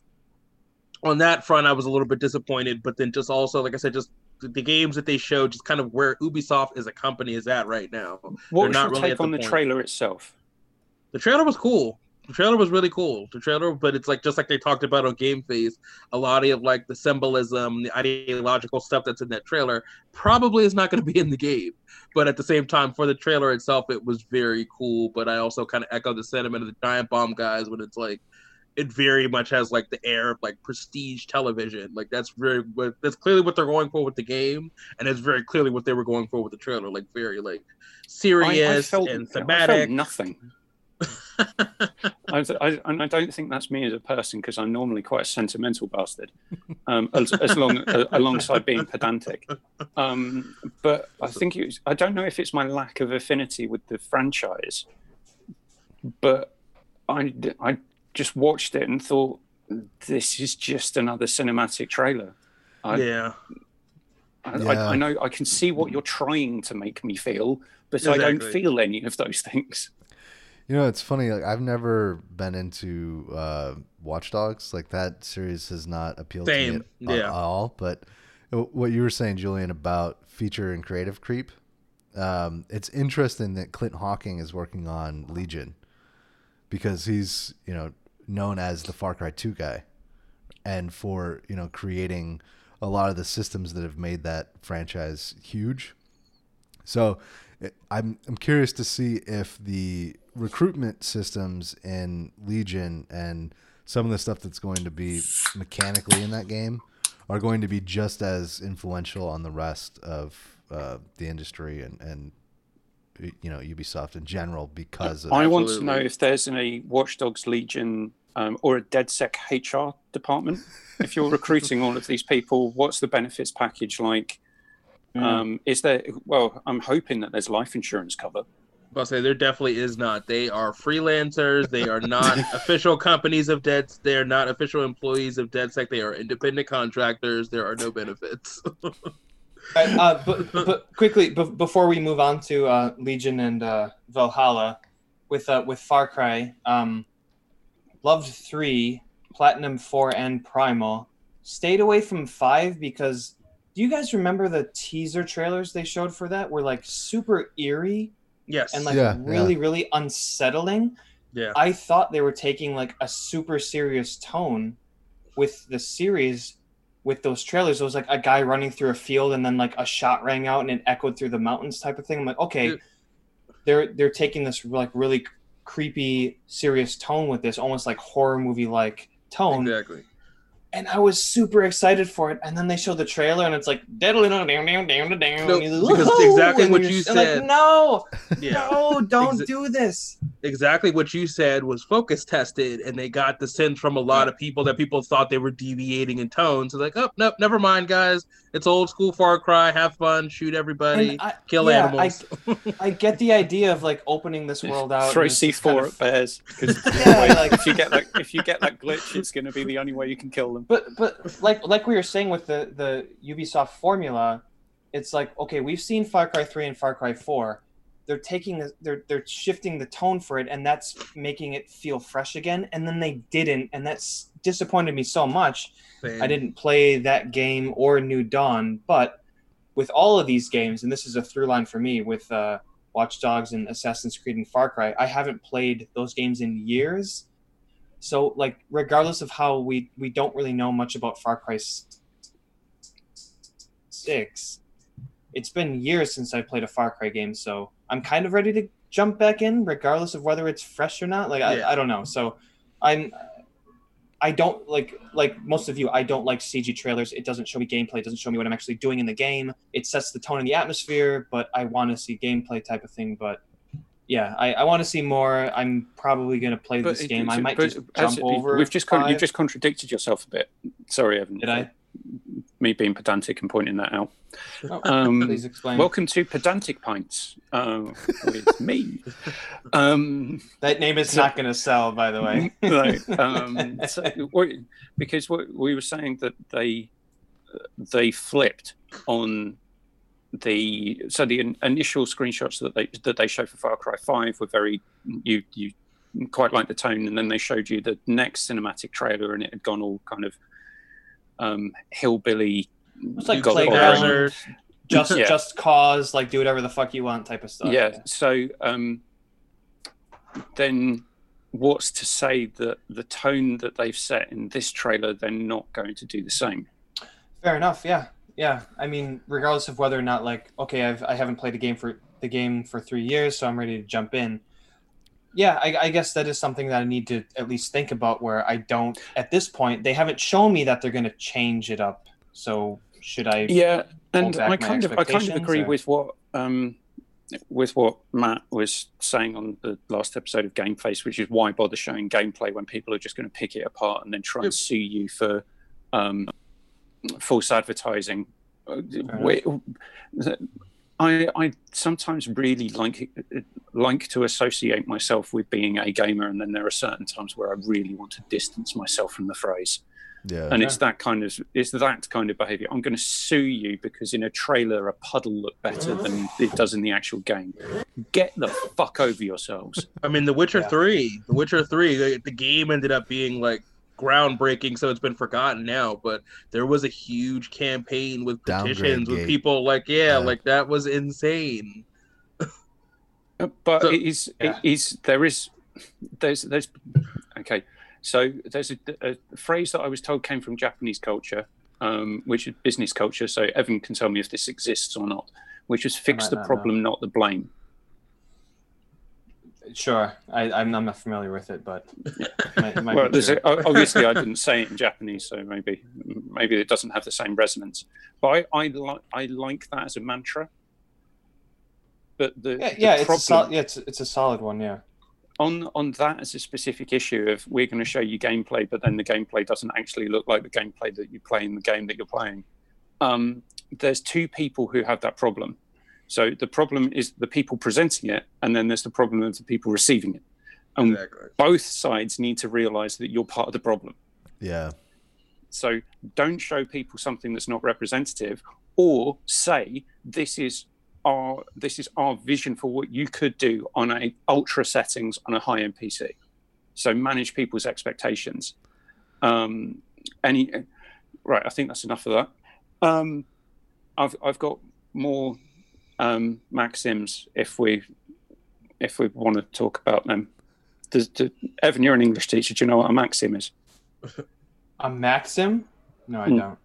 on that front, I was a little bit disappointed. But then just also, like I said, just the, games that they showed, just kind of where Ubisoft as a company is at right now. What was not your really take the on the point. trailer itself? The trailer was cool. The trailer was really cool. The trailer, but it's like just like they talked about on Game Face, a lot of like the symbolism, the ideological stuff that's in that trailer probably is not going to be in the game. But at the same time, for the trailer itself, it was very cool. But I also kind of echo the sentiment of the Giant Bomb guys when it's like it very much has like the air of like prestige television. Like that's very what that's clearly what they're going for with the game, and it's very clearly what they were going for with the trailer. Like very like serious and I felt thematic. nothing. I, I, and I don't think that's me as a person because I'm normally quite a sentimental bastard, um, as, as long uh, alongside being pedantic. Um, but I think it was, I don't know if it's my lack of affinity with the franchise, but I, I just watched it and thought this is just another cinematic trailer. I, yeah. I, Yeah. I, I know I can see what you're trying to make me feel, but I don't feel any of those things. You know, it's funny. Like I've never been into uh, Watch Dogs. Like that series has not appealed Same, to me at, yeah. at all. But what you were saying, Julian, about feature and creative creep, um, it's interesting that Clint Hocking is working on Legion because he's you know known as the Far Cry Two guy, and for you know creating a lot of the systems that have made that franchise huge. So I'm I'm curious to see if the recruitment systems in Legion and some of the stuff that's going to be mechanically in that game are going to be just as influential on the rest of uh, the industry and and you know Ubisoft in general because of I want to know if there's a Watch Dogs Legion um, or a DedSec HR department. if you're recruiting all of these people, what's the benefits package like? Um, is there? Well, I'm hoping that there's life insurance cover. I'll say there definitely is not. They are freelancers. They are not official companies of Dead. They are not official employees of DedSec. They are independent contractors. There are no benefits. Uh, uh, but, but quickly, b- before we move on to uh, Legion and uh, Valhalla, with uh, with Far Cry, um, loved three, Platinum four, and Primal. Stayed away from five because do you guys remember the teaser trailers they showed for that? Were like super eerie yes. and like Yeah, really really unsettling. yeah. I thought they were taking like a super serious tone with the series with those trailers. It was like a guy running through a field and then like a shot rang out and it echoed through the mountains type of thing. I'm like, okay, Dude. they're they're taking this like really creepy serious tone with this almost like horror movie like tone Exactly. And I was super excited for it. And then they show the trailer, and it's like diddle down down down down down. No, and he's like, because exactly And what you're you just like, said. no, Yeah. no, don't Exa- do this. exactly what you said was focus tested, and they got the sense from a lot of people that people thought they were deviating in tone. So like, oh nope, never mind, guys. It's old school Far Cry. Have fun, shoot everybody, I, kill yeah, animals. I, I get the idea of like opening this world out. Throw C just kind four of- at bears because Yeah, like- if you get that if you get that glitch, it's going to be the only way you can kill them. But but like like we were saying with the the Ubisoft formula, it's like okay, we've seen Far Cry three and Far Cry four. They're taking the, they're they're shifting the tone for it, and that's making it feel fresh again. And then they didn't, and that's disappointed me so much. I didn't play that game or New Dawn, but with all of these games, and this is a through line for me with uh, Watch Dogs and Assassin's Creed and Far Cry, I haven't played those games in years. So, like, regardless of how we we don't really know much about Far Cry Six, it's been years since I played a Far Cry game, so I'm kind of ready to jump back in, regardless of whether it's fresh or not. Like, Yeah. I, I don't know. So, I'm I don't like like most of you. I don't like CG trailers. It doesn't show me gameplay. It doesn't show me what I'm actually doing in the game. It sets the tone and the atmosphere, but I want to see gameplay type of thing. But yeah, I, I want to see more. I'm probably gonna play But this game. I might just jump over. We've just con- you've just contradicted yourself a bit. Sorry, Evan. Did I? me being pedantic and pointing that out. Oh, Um, please explain. Welcome to Pedantic Pints uh, with me. Um, that name is not going to sell, by the way. right. Um, so, because we were saying that they they flipped on the so the in- initial screenshots that they that they showed for Far Cry Five were very you you quite like the tone, and then they showed you the next cinematic trailer, and it had gone all kind of um, hillbilly. It's like playground, Bowser. just Yeah. just cause, like do whatever the fuck you want type of stuff. yeah. So um, then, what's to say that the tone that they've set in this trailer they're not going to do the same? Fair enough. Yeah, yeah. I mean, regardless of whether or not, like, okay, I've I haven't played a game for the game for three years, so I'm ready to jump in. Yeah, I, I guess that is something that I need to at least think about. Where I don't at this point, they haven't shown me that they're going to change it up. So should I? Yeah, and I kind of I kind of agree or- with what um, with what Matt was saying on the last episode of Game Face, which is why bother showing gameplay when people are just going to pick it apart and then try and sue you for um, false advertising. Uh, we- I, I sometimes really like like to associate myself with being a gamer, and then there are certain times where I really want to distance myself from the phrase Yeah. and it's that kind of it's that kind of behavior i'm going to sue you because in a trailer a puddle looked better than it does in the actual game get the fuck over yourselves I mean, The Witcher Yeah. Three. The Witcher Three. The, the game ended up being like groundbreaking, so it's been forgotten now. But there was a huge campaign with petitions with people like, yeah, Yeah. like that was insane. Uh, but So- it is Yeah. it is there is there's there's okay so there's a, a phrase that i was told came from japanese culture um, which is business culture so evan can tell me if this exists or not which is fix the not know. problem not the blame Sure, I, I'm I'm not familiar with it, but it might, it might well, be there's true. obviously I didn't say it in Japanese, so maybe maybe it doesn't have the same resonance. But I I, li- I like that as a mantra. But the, yeah, the yeah, it's a sol- yeah, it's it's a solid one. Yeah. on on that as a specific issue of we're going to show you gameplay, but then the gameplay doesn't actually look like the gameplay that you play in the game that you're playing. Um, there's two people who have that problem. So the problem is the people presenting it, and then there's the problem of the people receiving it. And Exactly. both sides need to realize that you're part of the problem. Yeah. So don't show people something that's not representative, or say this is our this is our vision for what you could do on a ultra settings on a high end PC. So manage people's expectations. Um, any right? I think that's enough of that. Um, I've I've got more um, maxims if we if we want to talk about them. Does, do, Evan, you're an English teacher. Do you know what a maxim is? A maxim? No, I Hmm. don't.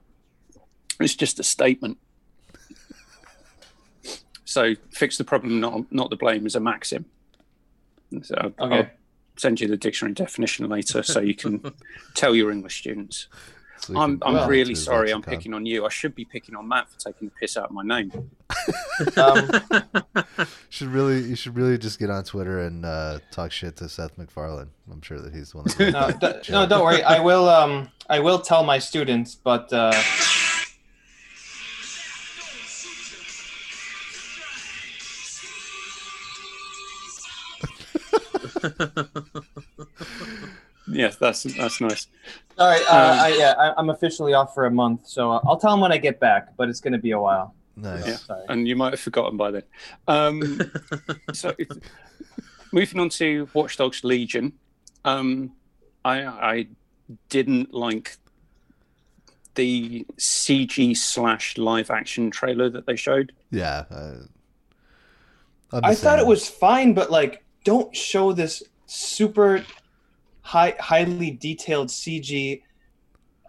It's just a statement. So fix the problem, not not the blame, is a maxim. So I'll, Okay. I'll send you the dictionary definition later, so you can tell your English students. So I'm I'm well, really sorry. I'm picking on you. I should be picking on Matt for taking the piss out of my name. Um, Should really, you should really just get on Twitter and uh, talk shit to Seth MacFarlane. I'm sure that he's the one. That no, d- no, don't worry. I will. Um, I will tell my students, but uh, Yes, that's that's nice. all right. Uh, Um, I, yeah, I, I'm officially off for a month, so I'll tell him when I get back. But it's going to be a while. nice. Yeah. Sorry. and you might have forgotten by then. Um, so, moving on to Watch Dogs Legion, um, I, I didn't like the CG slash live action trailer that they showed. Yeah. Uh, I'm I thought it was fine, but like, don't show this super high, highly detailed CG,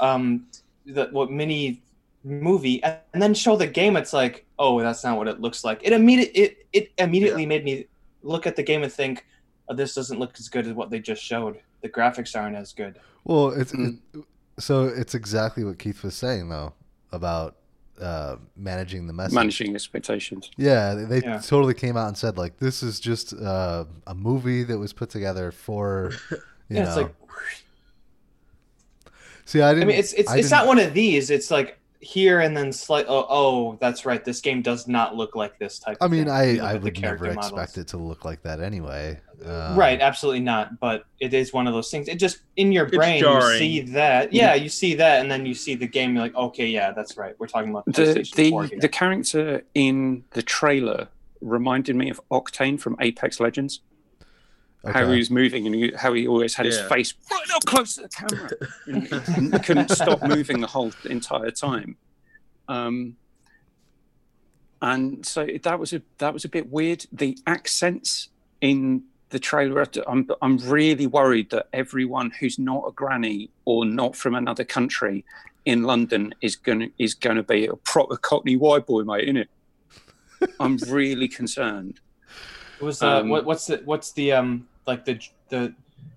um, the what mini movie, and then show the game. It's like, oh, that's not what it looks like. It immediate it it immediately made me look at the game and think, oh, this doesn't look as good as what they just showed. The graphics aren't as good. Well, it's Mm. it, so it's exactly what Keith was saying though about uh, managing the message. Managing expectations. Yeah, they, they Yeah. totally came out and said like this is just uh, a movie that was put together for you Yeah, know. it's like See, I I didn't. mean, it's it's I it's didn't- not one of these. It's like here and then slight. Oh, oh, that's right. This game does not look like this type. I of mean, thing. I, I would never character expect it to look like that anyway. Um, right, absolutely not. But it is one of those things. It just in your It's brain you see that. Yeah, you see that, and then you see the game. You're like, okay, yeah, that's right. We're talking about the PlayStation 4 the, here. the character in the trailer reminded me of Octane from Apex Legends. How he was moving and how he always had his face right up close to the camera. he couldn't stop moving the whole entire time. Um, and so that was a that was a bit weird. The accents in the trailer, I'm I'm really worried that everyone who's not a granny or not from another country in London is gonna is gonna be a proper Cockney white boy, mate, isn't it? I'm really concerned. It was uh, Um, what, what's the what's the um like the the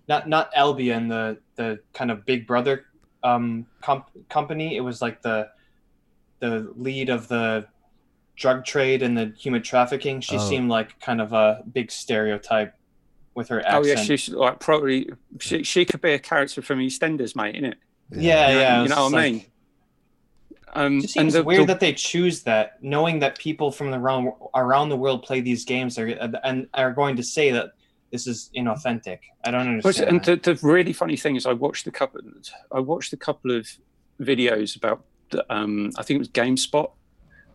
not not Albion the the kind of Big Brother um comp- company. It was like the the lead of the drug trade and the human trafficking. She Oh. seemed like kind of a big stereotype with her accent. Oh yeah, she's like probably she, she could be a character from EastEnders, mate, innit? yeah, You know- yeah. you know what I like- mean? Um, It just seems the- weird the- that they choose that, knowing that people from the around around the world play these games are, and are going to say that this is inauthentic. I don't understand. and the, the really funny thing is, I watched a couple. I watched a couple of videos about. The, um, I think it was GameSpot.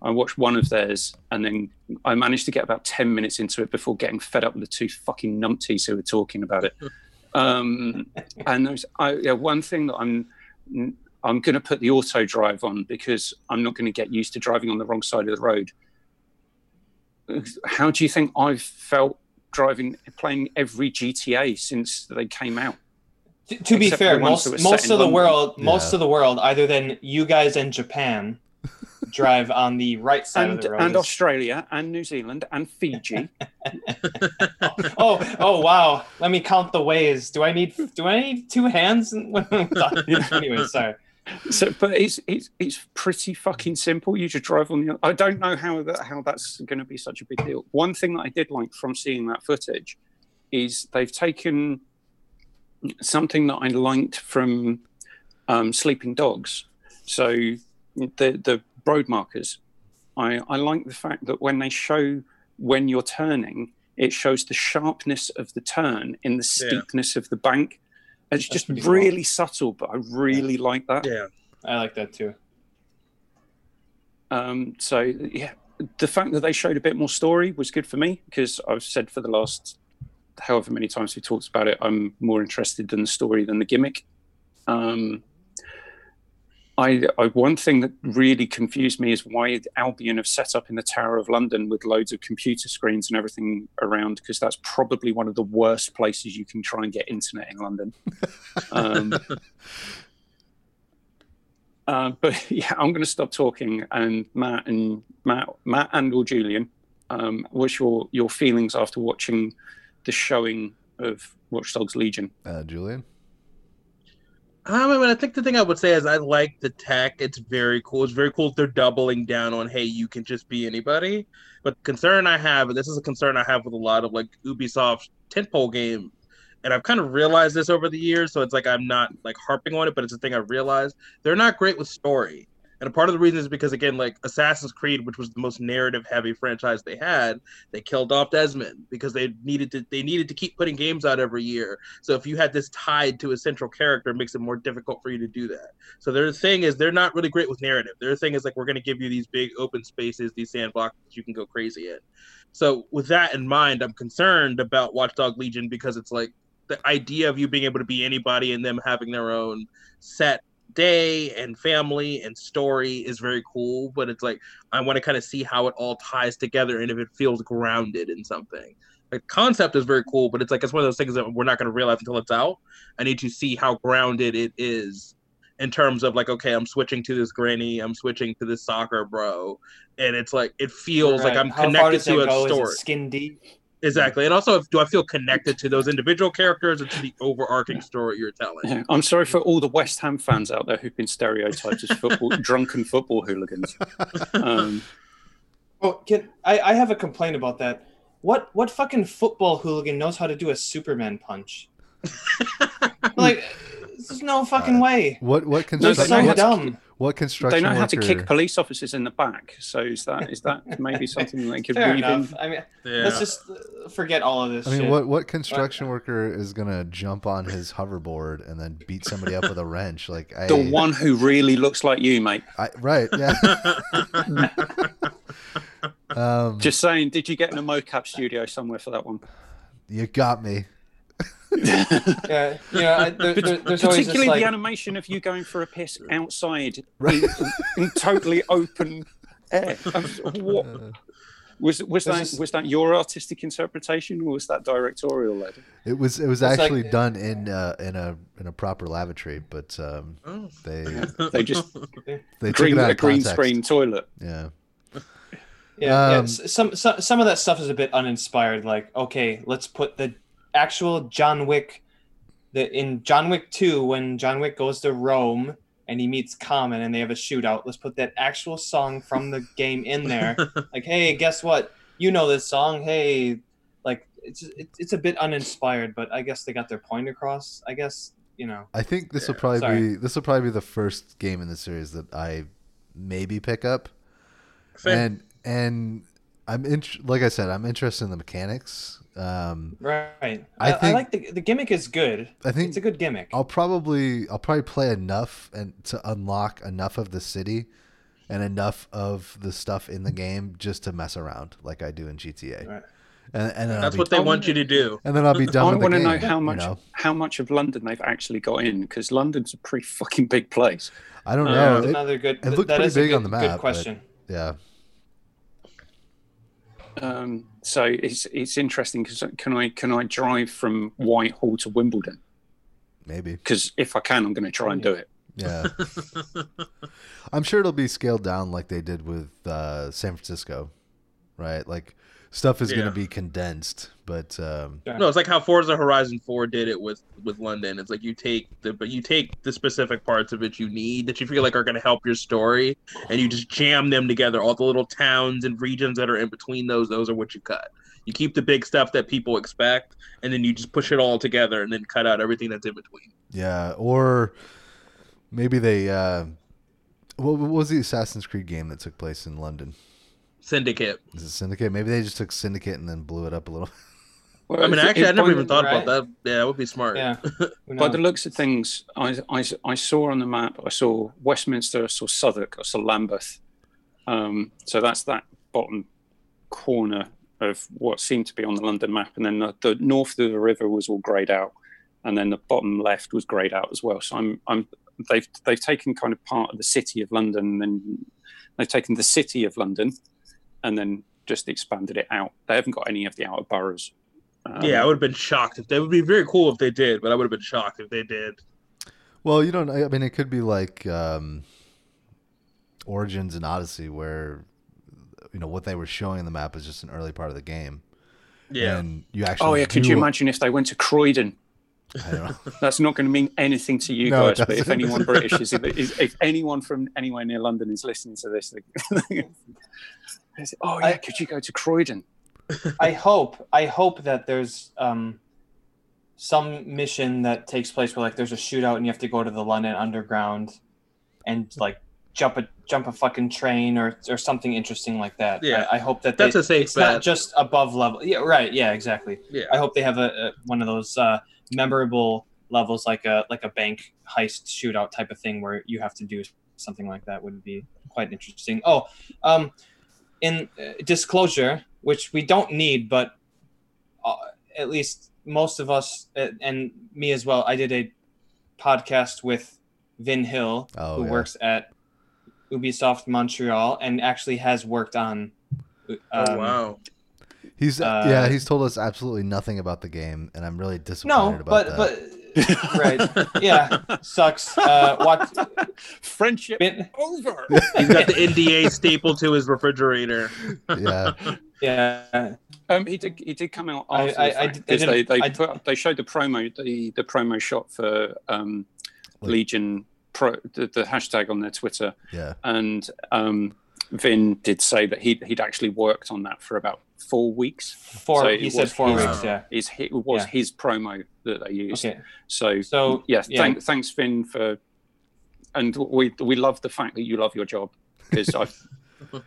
I watched one of theirs, and then I managed to get about ten minutes into it before getting fed up with the two fucking numpties who were talking about it. Um, and there's I, yeah, one thing that I'm I'm going to put the auto drive on because I'm not going to get used to driving on the wrong side of the road. How do you think I've felt driving playing every GTA since they came out? To, to be fair, most that were set most of the London. world, most Yeah. of the world, other than you guys and Japan, drive on the right side of and, the road. and Australia and New Zealand and Fiji. oh, oh, wow! Let me count the ways. Do I need do I need two hands? anyway, sorry. So, but it's, it's it's pretty fucking simple. You just drive on the. I don't know how that how that's going to be such a big deal. One thing that I did like from seeing that footage is they've taken something that I liked from um, Sleeping Dogs. So the the road markers. I I like the fact that when they show when you're turning, it shows the sharpness of the turn in the Yeah. steepness of the bank. It's That's just pretty cool. really subtle, but I really like that. Yeah. I like that too. Um, so yeah, the fact that they showed a bit more story was good for me because I've said for the last however many times we talked about it, I'm more interested in the story than the gimmick. Um, I, I one thing that really confused me is why Albion have set up in the Tower of London with loads of computer screens and everything around because that's probably one of the worst places you can try and get internet in London. Um, uh, but yeah, I'm going to stop talking. And Matt and Matt, Matt and or Julian, um, what's your your feelings after watching the showing of Watch Dogs Legion? Uh, Julian? Um, I mean, I think the thing I would say is I like the tech. It's very cool. It's very cool. They're doubling down on, hey, you can just be anybody. But the concern I have, and this is a concern I have with a lot of like Ubisoft tentpole game, and I've kind of realized this over the years. So it's like I'm not like harping on it, but it's a thing I realized they're not great with story. And a part of the reason is because again, like Assassin's Creed, which was the most narrative-heavy franchise they had, they killed off Desmond because they needed to they needed to keep putting games out every year. So if you had this tied to a central character, it makes it more difficult for you to do that. So their thing is they're not really great with narrative. Their thing is like we're going to give you these big open spaces, these sandboxes you can go crazy in. So with that in mind, I'm concerned about Watchdog Legion because it's like the idea of you being able to be anybody and them having their own set day and family and story is very cool but it's like i want to kind of see how it all ties together and if it feels grounded in something like concept is very cool but it's like it's one of those things that we're not going to realize until it's out i need to see how grounded it is in terms of like okay i'm switching to this granny i'm switching to this soccer bro and it's like it feels like i'm How connected to a go? Is it story skin deep. Exactly and also if, do i feel connected to those individual characters or to the overarching story you're telling Yeah, I'm sorry for all the West Ham fans out there who've been stereotyped as football drunken football hooligans. Um, Oh, can I, I have a complaint about that. What what fucking football hooligan knows how to do a Superman punch? like There's no fucking way. What what They're No, so construction? what, how to- dumb. what construction They know how to kick police officers in the back. So is that is that maybe something they could Fair weave enough. in? I mean, Yeah. let's just uh, forget all of this. I mean, shit. what what construction worker is gonna jump on his hoverboard and then beat somebody up with a wrench? Like I, The one who really looks like you, mate. I, right? Yeah. um, Just saying, did you get in a mocap studio somewhere for that one? you got me. Yeah, you know, there, there, there's this Particularly like, the animation of you going for a piss outside Right. in, in totally open air. What was was There's that was that your artistic interpretation or was that directorial led? It was it was It's like- actually done in uh, in a in a proper lavatory, but um, Oh. they They just they took green, it out a of green screen toilet. Yeah. Yeah, yeah. Um, s- Some, some some of that stuff is a bit uninspired. Like, okay, let's put the actual John Wick. The in John Wick Two, when John Wick goes to Rome and he meets Common and they have a shootout, let's put that actual song from the game in there. like, hey, guess what? You know this song. Hey, like it's it's a bit uninspired, but I guess they got their point across. I guess you know. I think this will probably sorry. be this will probably be the first game in the series that I maybe pick up. Fair. And and I'm int- like I said, I'm interested in the mechanics. Um, Right. I, I I, think- like the the gimmick is good. I think It's a good gimmick. I'll probably I'll probably play enough and to unlock enough of the city and enough of the stuff in the game just to mess around like I do in GTA. Right. And, and That's what they I want you to do. and then I'll be done I want to game. know how you much know? how much of London they've actually got in because London's a pretty fucking big place. I don't Uh, know. That's It- another good. it looked pretty a big good, on the map, Good but- question. yeah. Um, so it's it's interesting because can I can I drive from Whitehall to Wimbledon? Maybe. Because if I can, I'm going to try and do it. Yeah. I'm sure it'll be scaled down like they did with uh, San Francisco, right? Like stuff is Yeah. going to be condensed, but um, No, it's like how Forza Horizon 4 did it with with London. It's like you take the but you take the specific parts of it you need that you feel like are going to help your story, and you just jam them together. All the little towns and regions that are in between those, those are what you cut. You keep the big stuff that people expect, and then you just push it all together, and then cut out everything that's in between. yeah. Or maybe they. Uh, what, what was the Assassin's Creed game that took place in London? Syndicate. Is it Syndicate? Maybe they just took Syndicate and then blew it up a little. I mean, actually, I if never even thought right? about that. Yeah, that would be smart. Yeah. By the looks of things, I, I, I saw on the map, I saw Westminster, I saw Southwark, I saw Lambeth. Um, so that's that bottom corner of what seemed to be on the London map. And then the, the north of the river was all greyed out. And then the bottom left was greyed out as well. So I'm, I'm, they've, they've taken kind of part of the city of London and then they've taken the city of London and then just expanded it out. They haven't got any of the outer boroughs. Um, Yeah, I would have been shocked if they would be very cool if they did, but I would have been shocked if they did. Well, you don't. I mean, it could be like um, Origins and Odyssey, where you know what they were showing in the map is just an early part of the game. Yeah. And you actually. Oh yeah, could you imagine if they went to Croydon? I don't know. That's not going to mean anything to you No, guys. But if anyone British is, is, if anyone from anywhere near London is listening to this, they, they say, oh yeah, I- could you go to Croydon? I hope I hope that there's um some mission that takes place where like there's a shootout and you have to go to the London Underground and like jump a jump a fucking train or or something interesting like that. Yeah. I, I hope that That's they, a safe it's not just above level. Yeah, right. Yeah, exactly. Yeah. I hope they have a, a one of those uh, memorable levels like a like a bank heist shootout type of thing where you have to do something like that would be quite interesting. Oh, um, in uh, disclosure, which we don't need, but uh, at least most of us uh, and me as well, I did a podcast with Vin Hill, Oh, who yeah. works at Ubisoft Montreal and actually has worked on. oh um, wow. He's Uh, yeah. He's told us absolutely nothing about the game, and I'm really disappointed No, about but that. but right, yeah, sucks. Uh, watch Friendship Vin, over. He's got the NDA stapled to his refrigerator. yeah, yeah, Um, he did. He did come out I- after I- the I fact, did- I 'cause they they I- put they showed the promo the the promo shot for um, Legion Pro the, the hashtag on their Twitter, yeah. and um, Vin did say that he he'd actually worked on that for about four weeks. Four. So he said four his- weeks. Yeah. Is it was Yeah. his promo that they used. Okay. So So yeah, yeah. Thank, thanks Finn for, and we we love the fact that you love your job because I.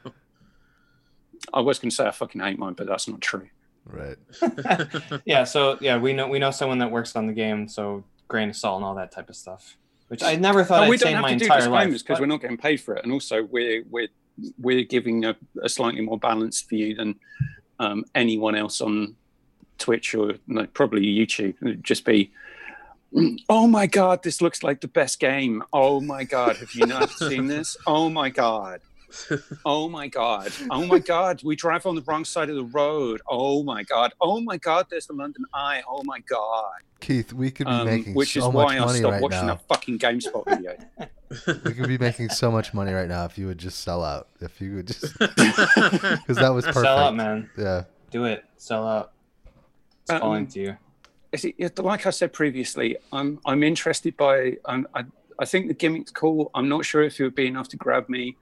I was going to say I fucking hate mine, but that's not true. Right. yeah. So yeah, we know we know someone that works on the game. So grain of salt and all that type of stuff, which I never thought And I'd we say don't have my to do entire life. disclaimers because but- we're not getting paid for it, and also we're we're we're giving a, a slightly more balanced view than um, anyone else on Twitch or no, probably YouTube. It'd just be, oh my god, this looks like the best game. Oh my god, have you not seen this? Oh my god. Oh my god. Oh my god. We drive on the wrong side of the road. Oh my god. Oh my god. There's the London Eye. Oh my god. Keith, we could be Um, making which is so much why I money stopped right watching now. that fucking GameSpot video. We could be making so much money right now if you would just sell out. If you would just because that was perfect. Sell out, man. Yeah. Do it. Sell out. It's Um, calling to you. Is it- it- like I said previously, I'm I'm interested by. Um, I I think the gimmick's cool. I'm not sure if it would be enough to grab me.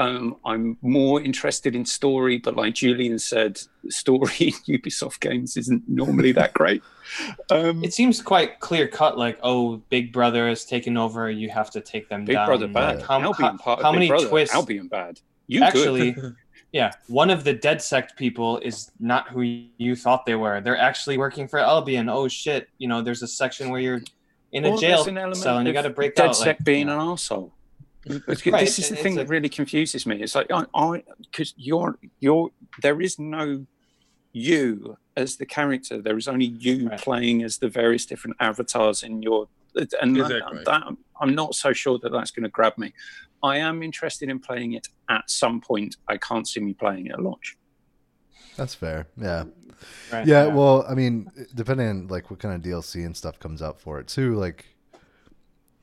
Um, I'm more interested in story, but like Julian said, story in Ubisoft games isn't normally that great. Um, It seems quite clear cut. Like, oh, Big Brother is taking over. You have to take them Big down. Brother bad. Like, how, Albion how, how many Brother. twists? Albion bad. You actually, yeah, one of the DedSec people is not who you thought they were. They're actually working for Albion. Oh shit! You know, there's a section where you're in a Well, jail an cell and you got to break Dead out. Sec like, being you an know. asshole. Right, this is the it's thing a- that really confuses me. It's like I, I, because you're, you're, there is no you as the character. There is only you Right. playing as the various different avatars in your, and that- Exactly. that, I'm not so sure that that's going to grab me. I am interested in playing it at some point. I can't see me playing it at launch. That's fair. Yeah. Right, Yeah, well, I mean, depending on like what kind of DLC and stuff comes out for it too, like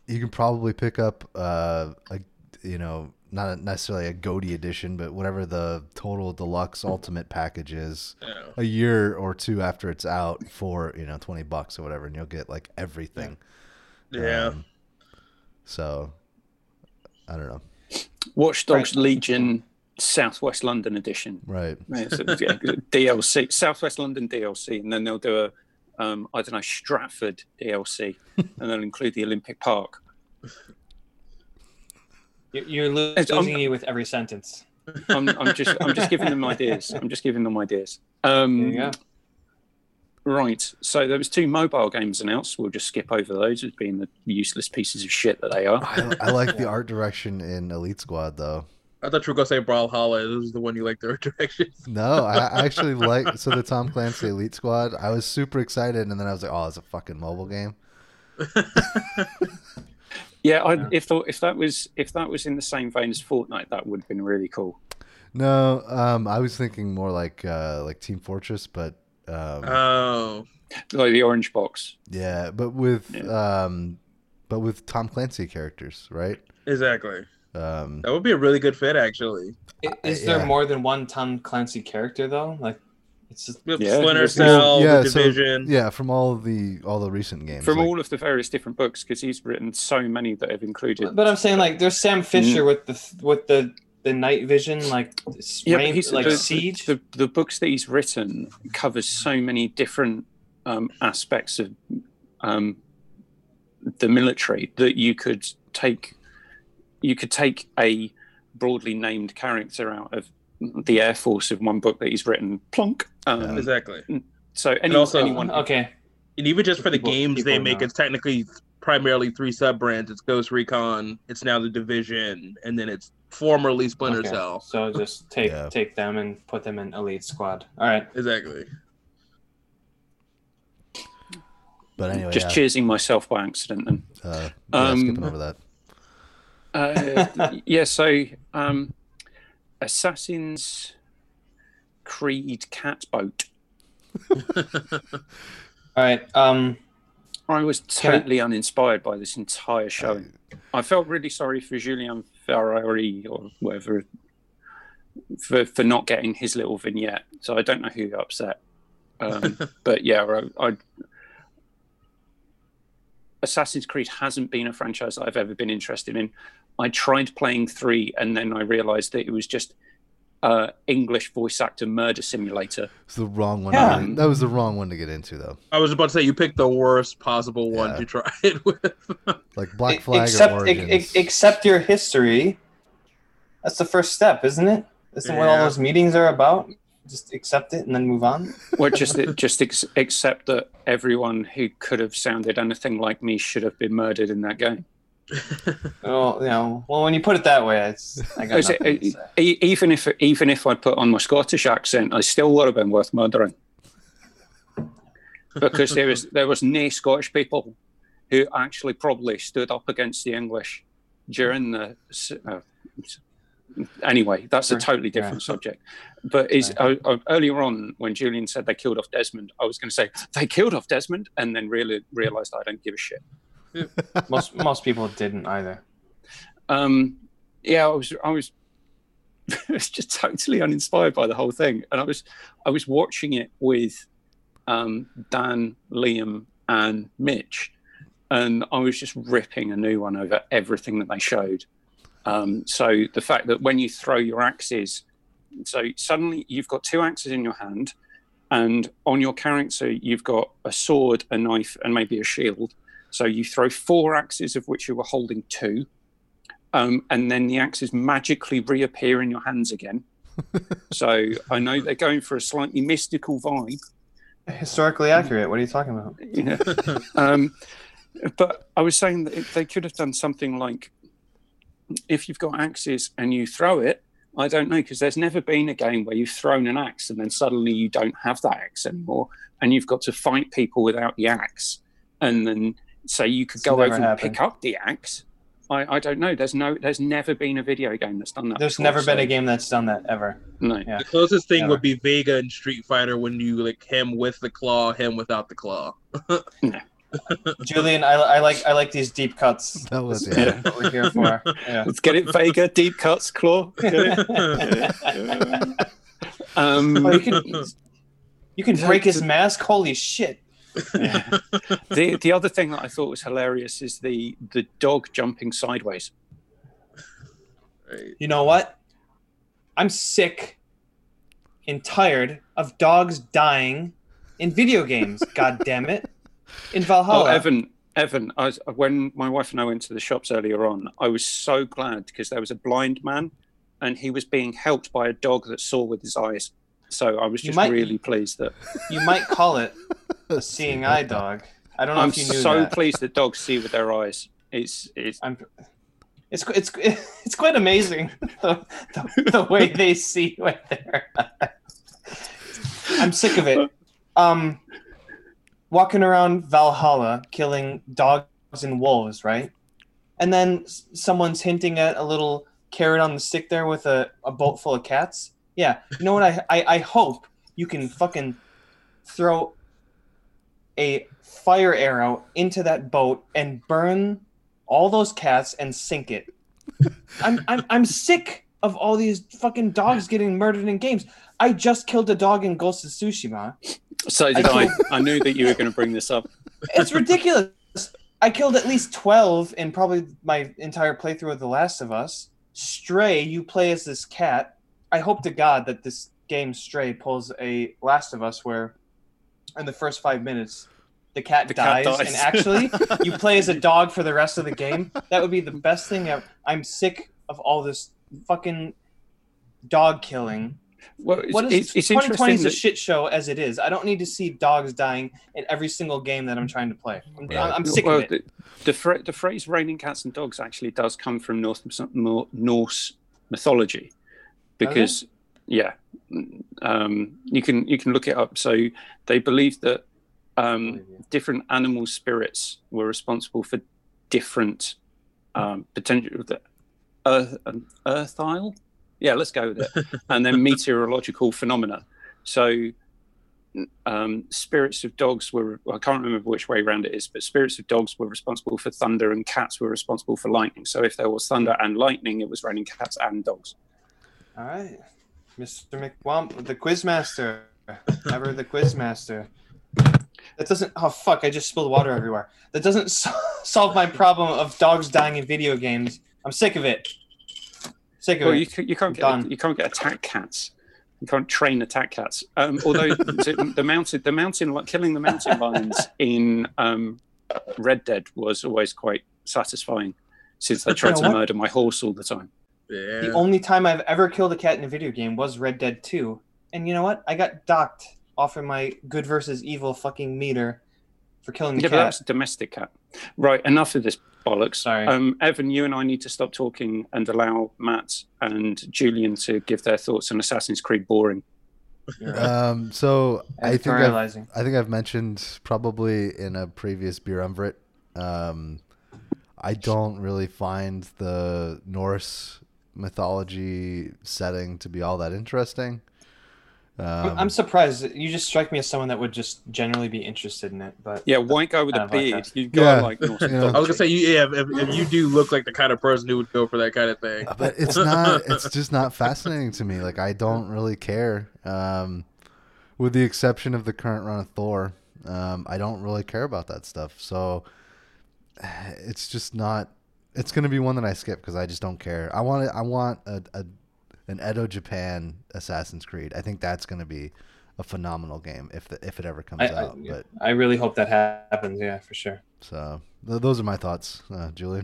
you can probably pick up uh a you know, not necessarily a GOTY edition, but whatever the total deluxe ultimate package is Yeah. a year or two after it's out for, you know, 20 bucks or whatever and you'll get like everything. Yeah. Um, so I don't know. Watch Dogs Legion Southwest London edition. Right. Yeah, so, yeah, DLC, Southwest London DLC, and then they'll do a, um, I don't know, Stratford DLC, and they'll include the Olympic Park. You- You're lo- It's- I'm- losing me with every sentence. I'm, I'm just, I'm just giving them ideas. I'm just giving them ideas. There Um, you go. right. So there was two mobile games announced. We'll just skip over those as being the useless pieces of shit that they are. I, I like the art direction in Elite Squad though. I thought you were gonna say Brawlhalla. This is the one you like their direction. No, I I actually like so the Tom Clancy Elite Squad. I was super excited, and then I was like, "Oh, it's a fucking mobile game." Yeah, I, Yeah. if if that was if that was in the same vein as Fortnite, that would have been really cool. No, um, I was thinking more like uh, like Team Fortress, but um, Oh, Like the orange box. yeah, but with Yeah. um, but with Tom Clancy characters, right? exactly. Um, That would be a really good fit, actually. I- Is there yeah. more than one Tom Clancy character though? Like, it's just Yeah, Splinter it's- Cell, yeah, the so- Division. yeah, from all the all the recent games. From like- all of the various different books, because he's written so many that have included But I'm saying like there's Sam Fisher with the with the the night vision like Yeah, rain, he's, like the, siege. The, the books that he's written covers so many different um, aspects of um, the military that you could take you could take a broadly named character out of the air force of one book that he's written plonk um, Exactly. so any, also- anyone okay, And even just for the People- games they make, know. it's technically primarily three sub brands. It's Ghost Recon, it's now the Division, and then it's formerly Splinter okay. Cell. So just take Yeah. take them and put them in elite squad. All right. Exactly. but anyway, just yeah, cheersing myself by accident then uh, yeah, um, skipping over that. Uh, yeah, so um, Assassin's Creed Catboat. All right. Um. I was Can I- totally uninspired by this entire show. I felt really sorry for Julian Ferrari or whatever for, for not getting his little vignette. So I don't know who got upset. Um, but yeah, I, I, Assassin's Creed hasn't been a franchise that I've ever been interested in. I tried playing three and then I realized that it was just uh, English voice actor murder simulator. It's the wrong one. Yeah. to- that was the wrong one to get into, though. I was about to say you picked the worst possible one Yeah. to try it with. Like Black Flag accept, or Origins. e- accept your history. That's the first step, isn't it? Isn't what all those meetings are about? Just accept it and then move on. Well, just just ex- accept that everyone who could have sounded anything like me should have been murdered in that game. Well, you know, well, when you put it that way, it's I got it- to say. E- even if even if I put on my Scottish accent, I still would have been worth murdering. Because there was there was no Scottish people who actually probably stood up against the English during the. Uh, s- anyway, that's a totally different Yeah. subject. But is I, I, earlier on when Julian said they killed off Desmond, I was going to say they killed off Desmond, and then really realised I don't give a shit. Most most people didn't either. um yeah i was i was I was just totally uninspired by the whole thing and i was i was watching it with um dan liam and mitch and i was just ripping a new one over everything that they showed um so the fact that when you throw your axes so suddenly you've got two axes in your hand and on your character you've got a sword a knife and maybe a shield so you throw four axes of which you were holding two um, and then the axes magically reappear in your hands again. so I know they're going for a slightly mystical vibe, Historically accurate. What are you talking about? you know. um, but I was saying that if they could have done something like if you've got axes and you throw it. I don't know because there's never been a game where you've thrown an axe and then suddenly you don't have that axe anymore, and you've got to fight people without the axe, and then so you could It's go never over and pick up the axe. I, I don't know. There's no. There's never been a video game that's done that. There's before, never been a game that's done that ever. No. Yeah. The closest thing Never. would be Vega in Street Fighter when you like him with the claw, him without the claw. Julian, I, I like I like these deep cuts. That was This yeah. what we're here for. Yeah. Let's get it, Vega. Deep cuts, claw. Um, Oh, you can you can break his mask. Holy shit! the the other thing that I thought was hilarious is the the dog jumping sideways. Right. You know what? I'm sick and tired of dogs dying in video games. God damn it! In Valhalla. Oh, Valhalla. Evan, Evan, I was, when my wife and I went to the shops earlier on, I was so glad because there was a blind man, and he was being helped by a dog that saw with his eyes. So I was just might- really pleased that You might call it a seeing eye dog. I don't know I'm if you knew I'm so that. pleased that dogs see with their eyes. It's it's I'm. It's it's it's quite amazing the, the, the way they see with their eyes. I'm sick of it. Um, walking around Valhalla, killing dogs and wolves, right? And then someone's hinting at a little carrot on the stick there with a, a boat full of cats. Yeah, you know what? I, I I hope you can fucking throw a fire arrow into that boat and burn all those cats and sink it. I'm I'm I'm sick of all these fucking dogs getting murdered in games. I just killed a dog in Ghost of Tsushima. So did I I. I knew that you were going to bring this up. It's ridiculous. I killed at least 12 in probably my entire playthrough of The Last of Us. Stray, you play as this cat. I hope to God that this game Stray pulls a Last of Us where in the first five minutes the cat, The cat dies, dies. and actually you play as a dog for the rest of the game. That would be the best thing ever. I'm sick of all this fucking dog killing. Well, it's, What is it's, it's 2020 is a that, shit show as it is. I don't need to see dogs dying in every single game that I'm trying to play. I'm, Right. I'm sick well, of it. The, the, phra- the phrase "raining cats and dogs" actually does come from North Norse mythology, because yeah, um, you can you can look it up. So they believe that um, different animal spirits were responsible for different um, potential the earth um, earthile. Yeah, let's go with it. and then meteorological phenomena. So um, spirits of dogs were I can't remember which way around it is, but spirits of dogs were responsible for thunder and cats were responsible for lightning. So if there was thunder and lightning, it was raining cats and dogs. All right, Mr. McWump, the Quizmaster, ever the Quizmaster. That doesn't. Oh fuck! I just spilled water everywhere. That doesn't so- solve my problem of dogs dying in video games. I'm sick of it. Sake of Well, you, you can't Done. get you can't get attack cats. You can't train attack cats. Um, although the, the mountain the mountain li- killing the mountain lions in um, Red Dead was always quite satisfying, since they tried You know to what? murder my horse all the time. Yeah. The only time I've ever killed a cat in a video game was Red Dead 2. And you know what? I got docked off of my good versus evil fucking meter for killing the Yeah, but that cat. was a domestic cat. Right, enough of this bollocks. Sorry. Um, Evan, you and I need to stop talking and allow Matt and Julian to give their thoughts on Assassin's Creed Boring. Um, so I think I've, I think I've mentioned probably in a previous beer umbrate. Um, I don't really find the Norse mythology setting to be all that interesting. I'm- Um, I'm surprised. You just strike me as someone that would just generally be interested in it. But Yeah, white guy with I a don't like beard. that. You got Yeah. like Norse Yeah. I was gonna say, you, yeah, if, if you do look like the kind of person who would go for that kind of thing. but it's not. It's just not fascinating to me. Like I don't really care. Um, with the exception of the current run of Thor, um, I don't really care about that stuff. So it's just not. It's gonna be one that I skip because I just don't care. I want. I want a, a an Edo Japan Assassin's Creed. I think that's gonna be a phenomenal game if the, if it ever comes I, I, out. But I really hope that happens. Yeah, for sure. so th- those are my thoughts, uh, Julie.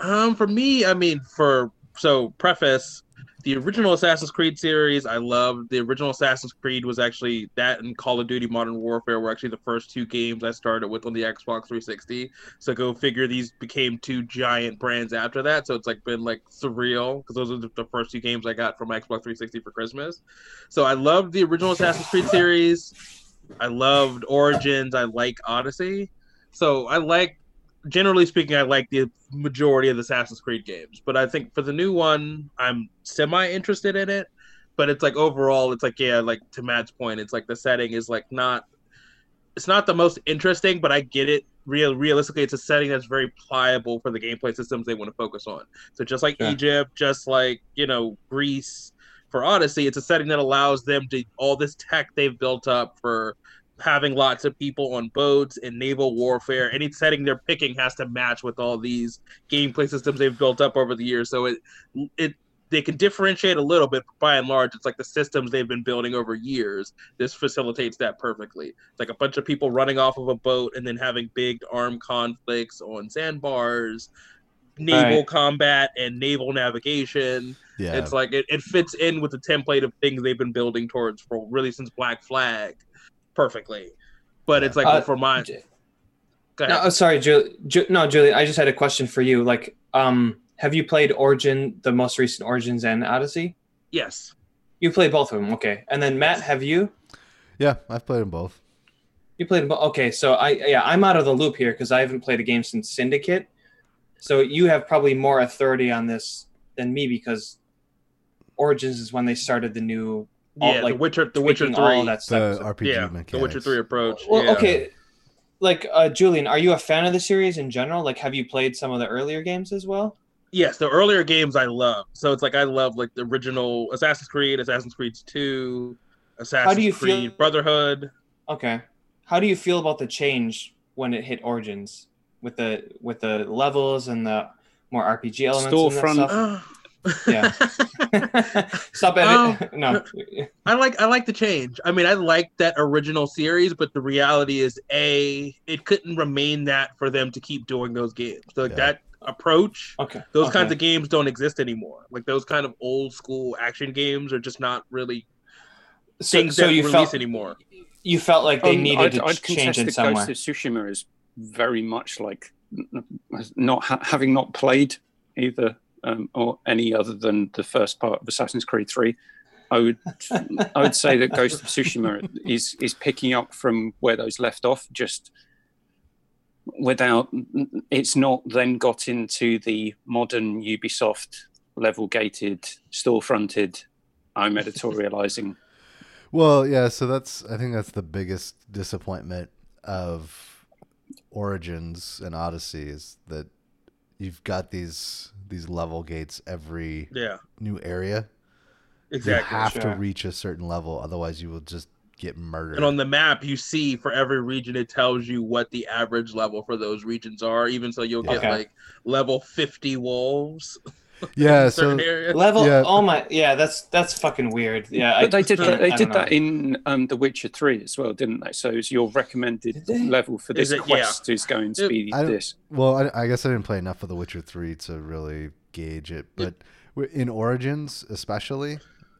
Um, for me, I mean, for so preface, the original Assassin's Creed series, I loved. The original Assassin's Creed was actually that and Call of Duty Modern Warfare were actually the first two games I started with on the Xbox 360. So go figure, these became two giant brands after that. So it's like been like surreal because those are the, first two games I got from my Xbox 360 for Christmas. So I loved the original Assassin's Creed series. I loved Origins. I like Odyssey. So I like generally speaking, I like the majority of the Assassin's Creed games, but I think for the new one, I'm semi interested in it. But it's like overall, it's like yeah, like to Matt's point, it's like the setting is like not, it's not the most interesting, but I get it. Real realistically, it's a setting that's very pliable for the gameplay systems they want to focus on. So just like Sure. Egypt, just like you know Greece for Odyssey, it's a setting that allows them to all this tech they've built up for having lots of people on boats and naval warfare. Any setting they're picking has to match with all these gameplay systems they've built up over the years. So it it they can differentiate a little bit, but by and large, it's like the systems they've been building over years. This facilitates that perfectly. It's like a bunch of people running off of a boat and then having big armed conflicts on sandbars, naval Right. combat, and naval navigation. Yeah, It's like it, it fits in with the template of things they've been building towards for really since Black Flag perfectly. But it's like Uh, for my J- No, oh, sorry, Julie. Ju- no, Julie. I just had a question for you. Like, um, have you played Origin, the most recent Origins and Odyssey? yes. You played both of them, okay. And then Matt, have you? yeah, I've played them both. You played them both. Okay, so I yeah, I'm out of the loop here because I haven't played a game since Syndicate. So you have probably more authority on this than me because Origins is when they started the new all- Yeah, like, The Witcher the Witcher tweaking all 3. of that The stuff. RPG yeah, mechanics. the Witcher 3 approach. Well, yeah. okay. Like uh, Julian, are you a fan of the series in general? Like, have you played some of the earlier games as well? Yes, the earlier games I love. So it's like I love like the original Assassin's Creed, Assassin's Creed 2, Assassin's you Creed feel- Brotherhood. Okay. How do you feel about the change when it hit Origins with the with the levels and the more RPG elements Storefront. And that Yeah. stuff? Stop Um, no. I like I like the change. I mean, I like that original series, but the reality is, a it couldn't remain that for them to keep doing those games. So like Yeah. that approach, Okay. those okay. kinds of games don't exist anymore. Like those kind of old school action games are just not really so, things so that you release felt anymore. you felt like they Um, needed I'd, to I'd change contest in some Ghost way. of Tsushima is very much like not ha- having not played either um, or any other than the first part of Assassin's Creed Three. I would I would say that Ghost of Tsushima is is picking up from where those left off, just without it's not then got into the modern Ubisoft level gated, store fronted. I'm editorializing. Well, yeah, so that's I think that's the biggest disappointment of Origins and Odyssey is that you've got these these level gates every Yeah, new area. exactly. You have to reach a certain level, otherwise you will just get murdered. And on the map, you see for every region, it tells you what the average level for those regions are. Even so, you'll get Okay. like level 50 wolves. Yeah, in so areas. Level. Yeah. Oh my. Yeah, that's that's fucking weird. Yeah, But I, they did I that, they don't did know. that in um, The Witcher Three as well, didn't they? So it's your recommended level for Is this it- yeah. quest is going to be I this. well, I, I guess I didn't play enough of The Witcher Three to really gauge it, but w in Origins especially,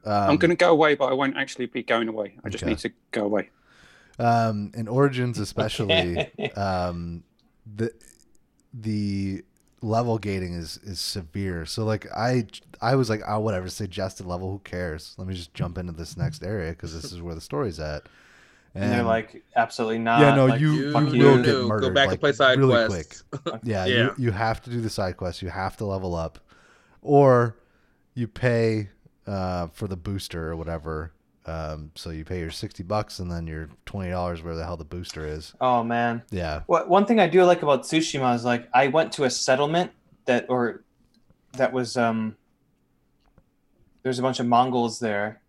um, I'm going to go away, but I won't actually be going away. I just Okay. need to go away. um, in Origins especially, um, the the level gating is is severe. So like I I was like, oh whatever, suggested level, who cares? Let me just jump into this next area because this is where the story's at. And they're like, absolutely not. yeah, no, like, you, you you you, will no, get go murdered. back and play side really quests. quick. Yeah, Yeah. You, you have to do the side quests. You have to level up, or you pay uh, for the booster or whatever. Um, so you pay your sixty bucks and then your twenty dollars where the hell the booster is. Oh man. Yeah, What one thing I do like about Tsushima is like I went to a settlement that or that was um there's a bunch of Mongols there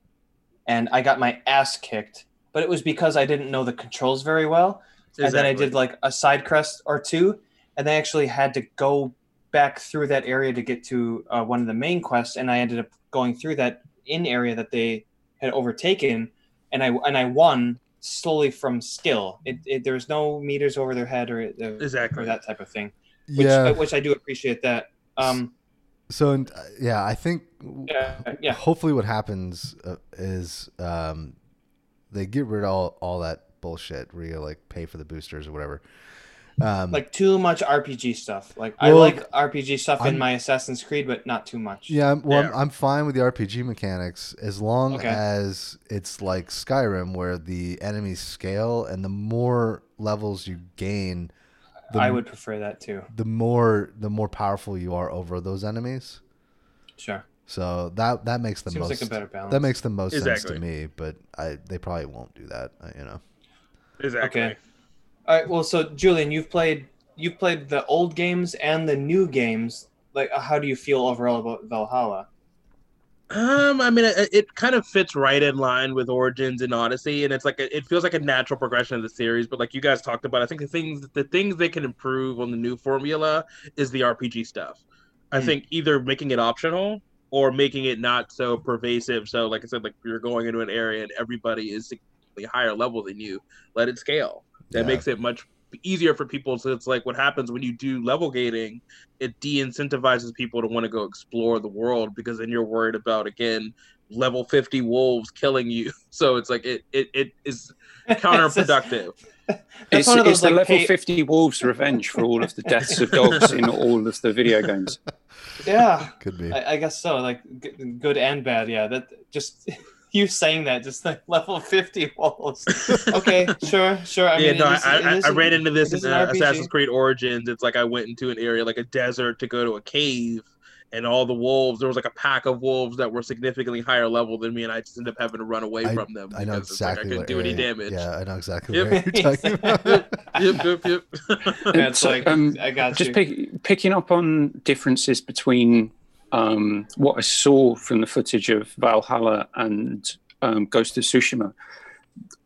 and I got my ass kicked, but it was because I didn't know the controls very well. And then I did like a side quest or two, and I actually had to go back through that area to get to uh, one of the main quests, and I ended up going through that in area that they had overtaken, and I and I won solely from skill. It, it there was no meters over their head or, or Exactly. that type of thing, which yeah. which I do appreciate that. Um, So and, uh, yeah, I think yeah, yeah. hopefully what happens uh, is um, they get rid of all all that bullshit where you like pay for the boosters or whatever. Um, Like too much RPG stuff. Like I like RPG stuff I'm- in my Assassin's Creed, but not too much. Yeah, I'm- well, Yeah. I'm, I'm fine with the RPG mechanics as long Okay. as it's like Skyrim, where the enemies scale, and the more levels you gain, the, I would prefer that too. the more the more powerful you are over those enemies. Sure. So that that makes the Seems most like a better balance. that makes the most sense to me. But I they probably won't do that. uh, You know. Exactly. Okay. All right. Well, so Julian, you've played you've played the old games and the new games. Like, uh, how do you feel overall about Valhalla? Um, I mean, it, it kind of fits right in line with Origins and Odyssey, and it's like a, it feels like a natural progression of the series. But like you guys talked about, I think the things the things they can improve on the new formula is the RPG stuff. I Hmm. think either making it optional or making it not so pervasive. So, like I said, like you're going into an area and everybody is significantly higher level than you. Let it scale. That Yeah. makes it much easier for people. So it's like what happens when you do level gating, it de-incentivizes people to want to go explore the world because then you're worried about again level 50 wolves killing you. So it's like it it, it is counterproductive. That's It's, one it's those the like level pay- 50 wolves revenge for all of the deaths of dogs in all of the video games. Yeah, Could be. I, I guess so. Like g- good and bad. Yeah, that just you saying that just like level fifty wolves. Okay, sure, sure. I yeah, mean, no, it is- I, I, I ran into this in uh, Assassin's Creed Origins. It's like I went into an area like a desert to go to a cave, and all the wolves. There was like a pack of wolves that were significantly higher level than me, and I just ended up having to run away I- from them. I know because it's like exactly I couldn't what do any damage. Yeah, I know exactly Yep. what you're talking about. yep, yep, yep. Yeah, it's So, like um, I got Just you. pick, picking up on differences between um, what I saw from the footage of Valhalla and um, Ghost of Tsushima.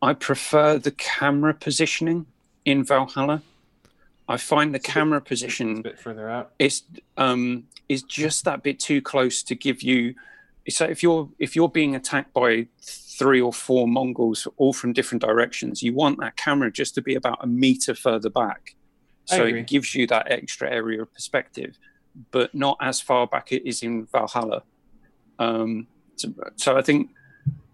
I prefer the camera positioning in Valhalla. I find the camera It's a bit further out. is um, is just that bit too close to give you. So if you're if you're being attacked by three or four Mongols all from different directions, you want that camera just to be about a meter further back, so it gives you that extra area of perspective, but not as far back it is in Valhalla. Um, so, so I think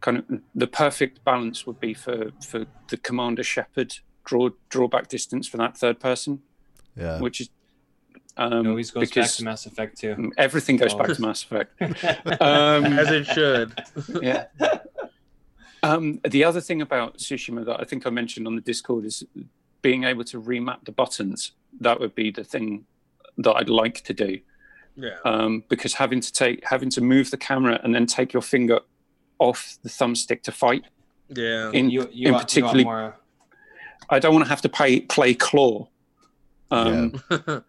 kind of the perfect balance would be for for the Commander Shepard draw drawback distance for that third person, Yeah. which is um, It always goes back to Mass Effect too. everything goes back Oh. to Mass Effect. Um, As it should. yeah. Um, the other thing about Tsushima that I think I mentioned on the Discord is being able to remap the buttons. That would be the thing that I'd like to do Yeah. um, because having to take having to move the camera and then take your finger off the thumbstick to fight. Yeah. In, you, you, in want, you particularly, more. I don't want to have to pay, play claw. Um, uh,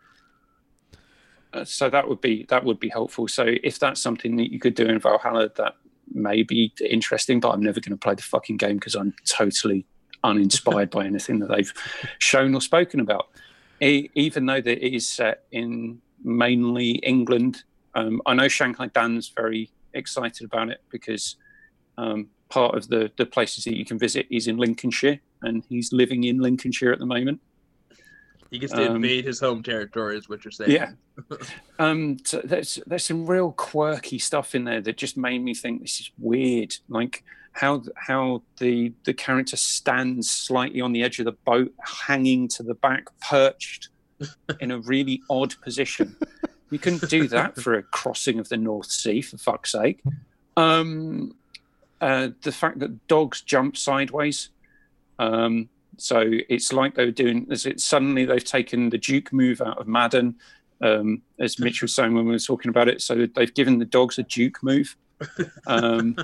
so that would be that would be helpful. So if that's something that you could do in Valhalla, that may be interesting. But I'm never going to play the fucking game because I'm totally uninspired by anything that they've shown or spoken about. Even though that it is set in mainly England, Um, I know Shanghai Dan's very excited about it because um, part of the the places that you can visit is in Lincolnshire, and he's living in Lincolnshire at the moment. He gets to Um, invade his home territory, is what you're saying. Yeah. um, so there's there's some real quirky stuff in there that just made me think this is weird. Like how how the the character stands slightly on the edge of the boat, hanging to the back, perched in a really odd position. You can do that for a crossing of the North Sea, for fuck's sake. Um, uh, the fact that dogs jump sideways. Um, so it's like they were doing. Is it suddenly they've taken the Duke move out of Madden, um, as Mitch was saying when we were talking about it. So they've given the dogs a Duke move. Um,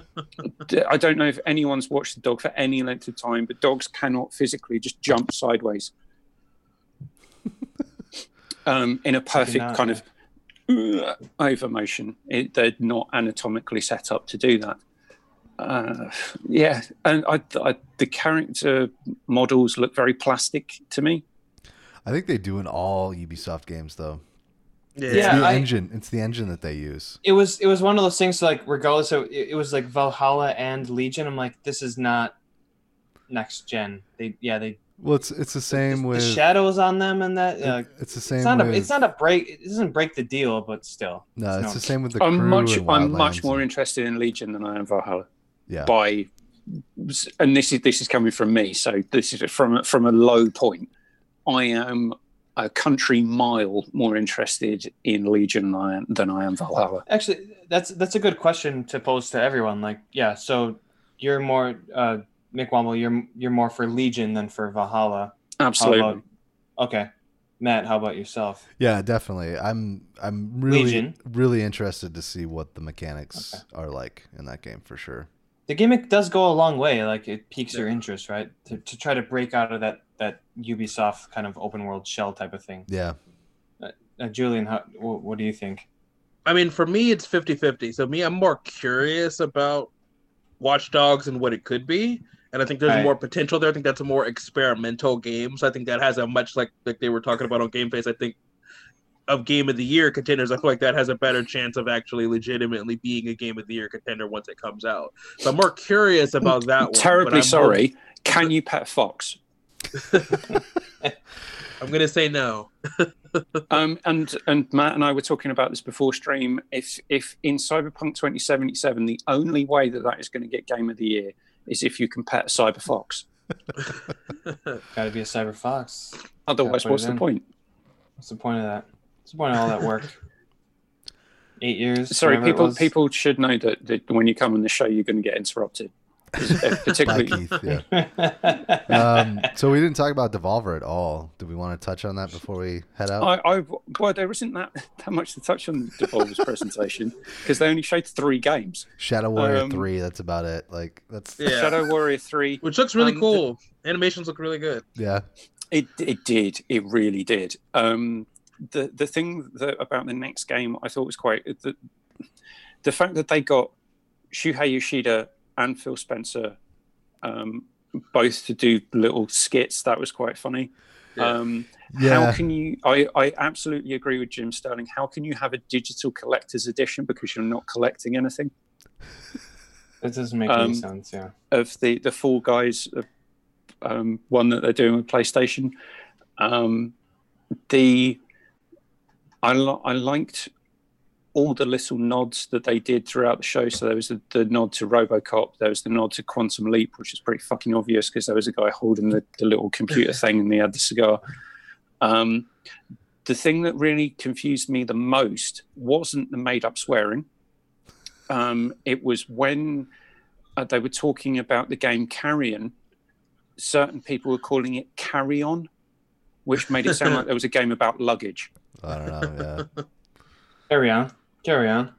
d- I don't know if anyone's watched the dog for any length of time, but dogs cannot physically just jump sideways um, in a perfect not, kind of uh, over motion. It, they're not anatomically set up to do that. Uh, yeah, and I, I, the character models look very plastic to me. I think they do in all Ubisoft games though. Yeah. It's Yeah, the I- engine. It's the engine that they use. it was it was one of those things like regardless of it, it was like Valhalla and Legion. I'm like, this is not next gen. They yeah they Well, it's it's the same the, with the shadows on them and that. it- Uh, it's the same. it's not with, a it's not a break. It doesn't break the deal, but still. no, it's no- the same with the crew I'm much, I'm Wildlands much more and- interested in Legion than I am Valhalla. yeah. By, and this is this is coming from me, so this is from from a low point. I am a country mile more interested in Legion than I am, than I am Valhalla. Actually, that's that's a good question to pose to everyone. Like, yeah, so you're more uh, Mick Womble, you're you're more for Legion than for Valhalla. Absolutely. about- okay, Matt, how about yourself? Yeah, definitely. I'm I'm really Legion. really interested to see what the mechanics are like in that game for sure. The gimmick does go a long way. Like, it piques your interest, right? To, to try to break out of that that Ubisoft kind of open world shell type of thing. Yeah. Uh, Julian, how, wh- what do you think? I mean, for me, it's 50 50. So, me, I'm more curious about Watch Dogs and what it could be. And I think there's Right. more potential there. I think that's a more experimental game. So, I think that has a much like like they were talking about on Game Face. I think of Game of the Year contenders, I feel like that has a better chance of actually legitimately being a Game of the Year contender once it comes out. So, I'm more curious about that one. Terribly I'm sorry. Can you pet fox? I'm going to say no. um, and and Matt and I were talking about this before stream. If if in Cyberpunk 2077 the only way that that is going to get Game of the Year is if you can pet a cyber fox. Got to be a cyber fox. Otherwise, put it what's the in. point? What's the point of that? What's the point of all that work? Eight years. Sorry, people people should know that, that when you come on the show, you're going to get interrupted. By Particularly, Keith, yeah. Um, so we didn't talk about Devolver at all. Do we want to touch on that before we head out? I, I well, there isn't that that much to touch on Devolver's presentation because they only showed three games: Shadow Warrior um, Three. That's about it. Like that's Yeah. Shadow Warrior Three. Which looks really Um, cool. Animations look really good. yeah. It it did. It really did. Um, the the thing that about the next game I thought was quite the the fact that they got Shuhei Yoshida and Phil Spencer um, both to do little skits that was quite funny. Yeah. Um, Yeah. How can you? I, I absolutely agree with Jim Sterling. How can you have a digital collector's edition because you're not collecting anything That doesn't make Um, any sense. Yeah. of the the Fall Guys uh, um, one that they're doing with PlayStation? Um, the I li- I liked all the little nods that they did throughout the show. So there was the, the nod to RoboCop. There was the nod to Quantum Leap, which is pretty fucking obvious because there was a guy holding the, the little computer thing and he had the cigar. Um, the thing that really confused me the most wasn't the made up swearing. Um, it was when uh, they were talking about the game Carrion, certain people were calling it Carry On, which made it sound like there was a game about luggage. I don't know. Yeah. Carry on. Carry on.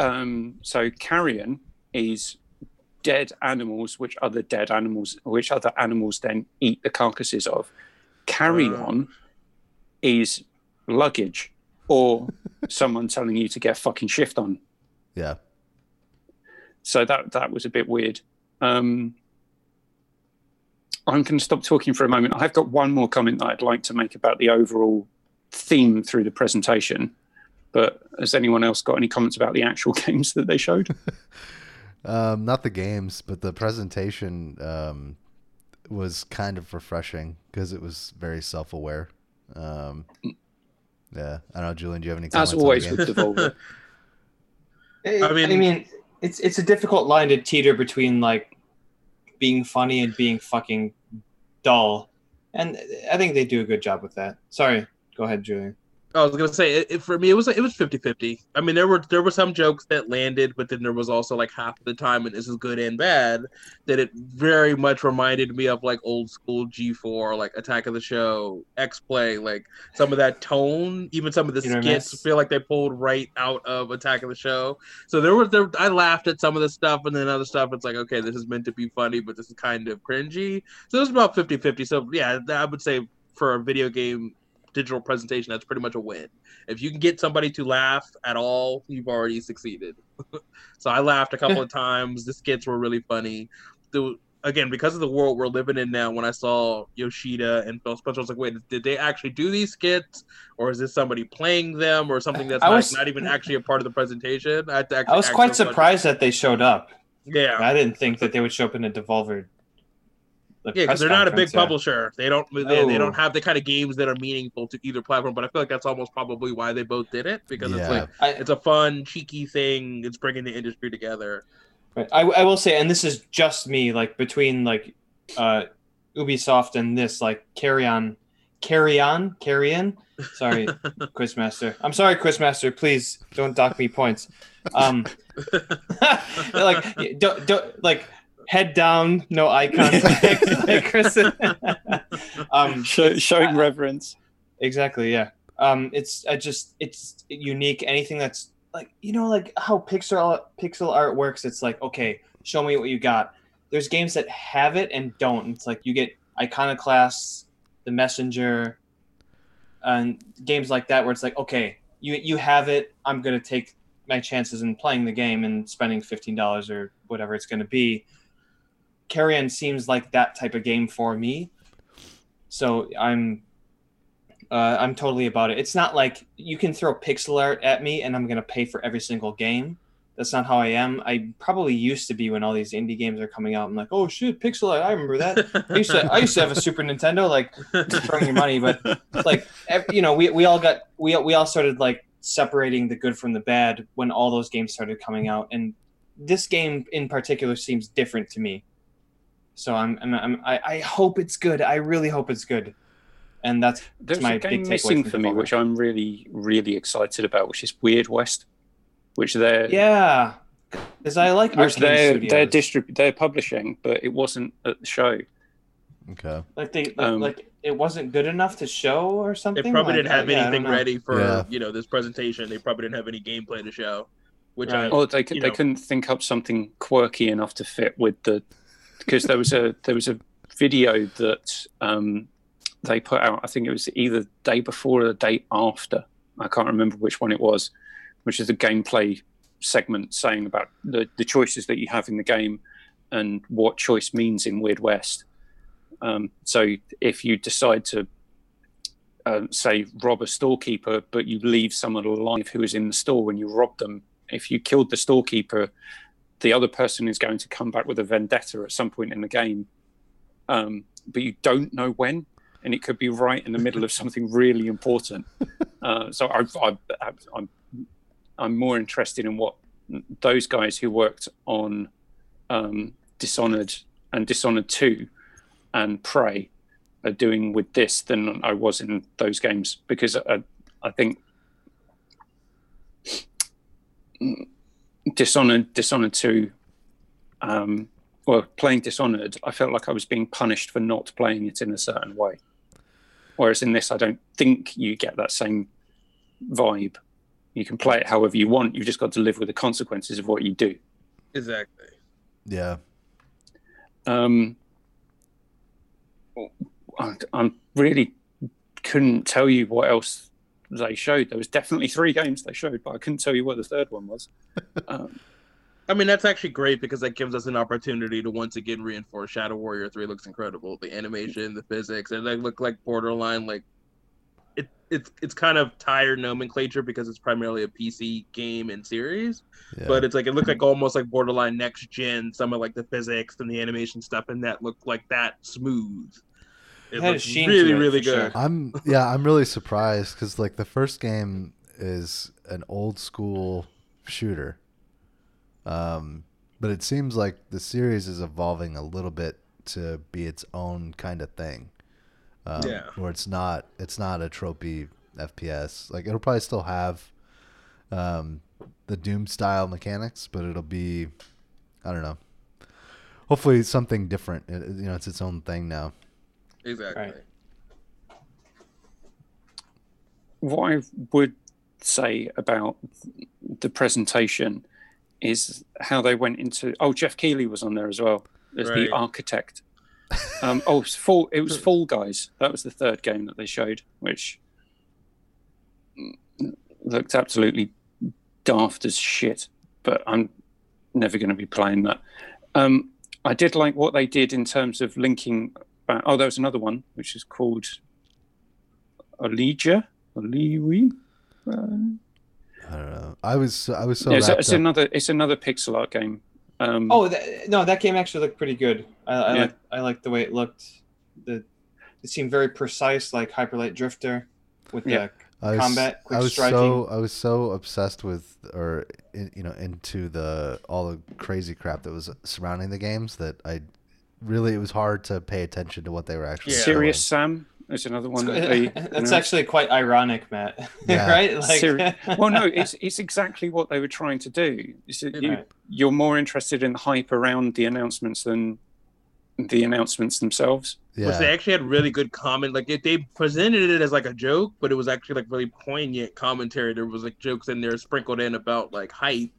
Um, so Carrion is dead animals, which other dead animals, which other animals then eat the carcasses of. Carry Uh. on is luggage or someone telling you to get a fucking shift on. Yeah. So that that was a bit weird. Um, I'm going to stop talking for a moment. I've got one more comment that I'd like to make about the overall theme through the presentation. But has anyone else got any comments about the actual games that they showed? Um, not the games, but the presentation um, was kind of refreshing because it was very self-aware. Um, yeah, I don't know, Julian. Do you have any comments? As always on the with? Devolver. I I mean- mean, I mean, it's it's a difficult line to teeter between like being funny and being fucking dull, and I think they do a good job with that. Sorry, go ahead, Julian. I was gonna say it, it- for me it was it was 50-50. I mean there were there were some jokes that landed, but then there was also like half of the time, and this is good and bad, that it very much reminded me of like old school G4, like Attack of the Show, X Play, like some of that tone, even some of the You know, skits feel like they pulled right out of Attack of the Show. So there was there I laughed at some of the stuff, and then other stuff it's like okay, this is meant to be funny, but this is kind of cringy. So it was about 50-50. So yeah, I would say for a video game digital presentation, that's pretty much a win. If you can get somebody to laugh at all, you've already succeeded. so I laughed a couple of times. The skits were really funny. The, again, because of the world we're living in now, when I saw Yoshida and Phil Spencer, I was like, wait, did they actually do these skits? Or is this somebody playing them or something that's not, was- not even actually a part of the presentation? I, had to actually I was quite surprised that they showed up. Yeah. I didn't think that they would show up in a Devolver. The Yeah, because they're not a big yeah. publisher. They don't they, they don't have the kind of games that are meaningful to either platform. But I feel like that's almost probably why they both did it because it's like I, it's a fun, cheeky thing. It's bringing the industry together. Right. I, I will say, and this is just me, like between like uh, Ubisoft and this, like carry on, carry on, carry in. Sorry, Quizmaster. I'm sorry, Quizmaster. Please don't dock me points. Um, like don't, don't like head down, no eye contact. Chris. um, Show, showing reverence. Exactly. Yeah. Um, it's I just it's unique. Anything that's like you know like how pixel pixel art works. It's like okay, show me what you got. There's games that have it and don't. It's like you get Iconoclast, The Messenger, and games like that where it's like okay, you you have it. I'm gonna take my chances in playing the game and spending fifteen dollars or whatever it's gonna be. Carrion seems like that type of game for me. So I'm uh, I'm totally about it. It's not like you can throw pixel art at me and I'm gonna pay for every single game. That's not how I am. I probably used to be when all these indie games are coming out. I'm like, oh shit, pixel art. I remember that. I used to I used to have a Super Nintendo, like throwing your money, but like you know, we, we all got we we all started like separating the good from the bad when all those games started coming out, and this game in particular seems different to me. So I'm, I'm, I'm I, I hope it's good. I really hope it's good, and that's There's my a big game takeaway missing for me, which I'm really, really excited about, which is Weird West, which they're yeah, because I like which they're Studios. they're distrib- they're publishing, but it wasn't at the show. Okay. like they like, um, like it wasn't good enough to show or something. They probably Like, didn't have I- yeah, anything know. ready for Yeah. you know this presentation. They probably didn't have any gameplay to show, which Right. I Or they could, they know. couldn't think up something quirky enough to fit with the because there was a there was a video that um, they put out. I think it was either the day before or the day after. I can't remember which one it was, which is a gameplay segment saying about the, the choices that you have in the game and what choice means in Weird West. Um, so if you decide to uh, say rob a storekeeper, but you leave someone alive who is in the store when you rob them, if you killed the storekeeper, the other person is going to come back with a vendetta at some point in the game, um, but you don't know when, and it could be right in the middle of something really important. Uh, so I, I, I'm I'm more interested in what those guys who worked on um, Dishonored and Dishonored Two and Prey are doing with this than I was in those games because I, I think Dishonored, Dishonored Two, um, well, playing Dishonored, I felt like I was being punished for not playing it in a certain way. Whereas in this, I don't think you get that same vibe. You can play it however you want. You've just got to live with the consequences of what you do. exactly. Yeah. Um, I, I really couldn't tell you what else they showed. There was definitely three games they showed, but I couldn't tell you what the third one was. Um, I mean, that's actually great because that gives us an opportunity to once again reinforce Shadow Warrior 3 looks incredible. The animation, the physics, and they look like borderline like it it's it's kind of tired nomenclature because it's primarily a PC game and series. Yeah. But it's like it looked like almost like borderline next gen. Some of like the physics and the animation stuff, and that looked like that smooth. It It had a sheen really to it, really good. sure. I'm yeah, I'm really surprised because like the first game is an old school shooter, um, but it seems like the series is evolving a little bit to be its own kind of thing. Um, Yeah. where it's not it's not a tropey FPS. Like it'll probably still have um, the Doom style mechanics, but it'll be I don't know. Hopefully something different. It, you know, it's its own thing now. Exactly. Right. what I would say about the presentation is how they went into. Oh, Geoff Keighley was on there as well as Right. the architect. Um, oh, it was Fall. It was Fall Guys. That was the third game that they showed, which looked absolutely daft as shit. But I'm never going to be playing that. Um, I did like what they did in terms of linking. Back. Oh, there was another one which is called Allegia. Allewi. Uh, I don't know. I was I was so yeah, it's, it's up- another. It's another pixel art game. Um, Oh that, no, that game actually looked pretty good. I, I Yeah. like I like the way it looked. The it seemed very precise, like Hyperlight Drifter, with Yeah. I was, combat, quick I was striking. so I was so obsessed with or in, you know into the all the crazy crap that was surrounding the games that I really it was hard to pay attention to what they were actually. Yeah. Serious Sam is another one. That they. That's announced. actually quite ironic, Matt. Yeah. right? Like, Seri- well, no, it's it's exactly what they were trying to do. Is that you, Right. you're more interested in the hype around the announcements than the announcements themselves. Yeah, Which they actually had really good comment. Like if they presented it as like a joke, but it was actually like really poignant commentary. There was like jokes in there sprinkled in about like hype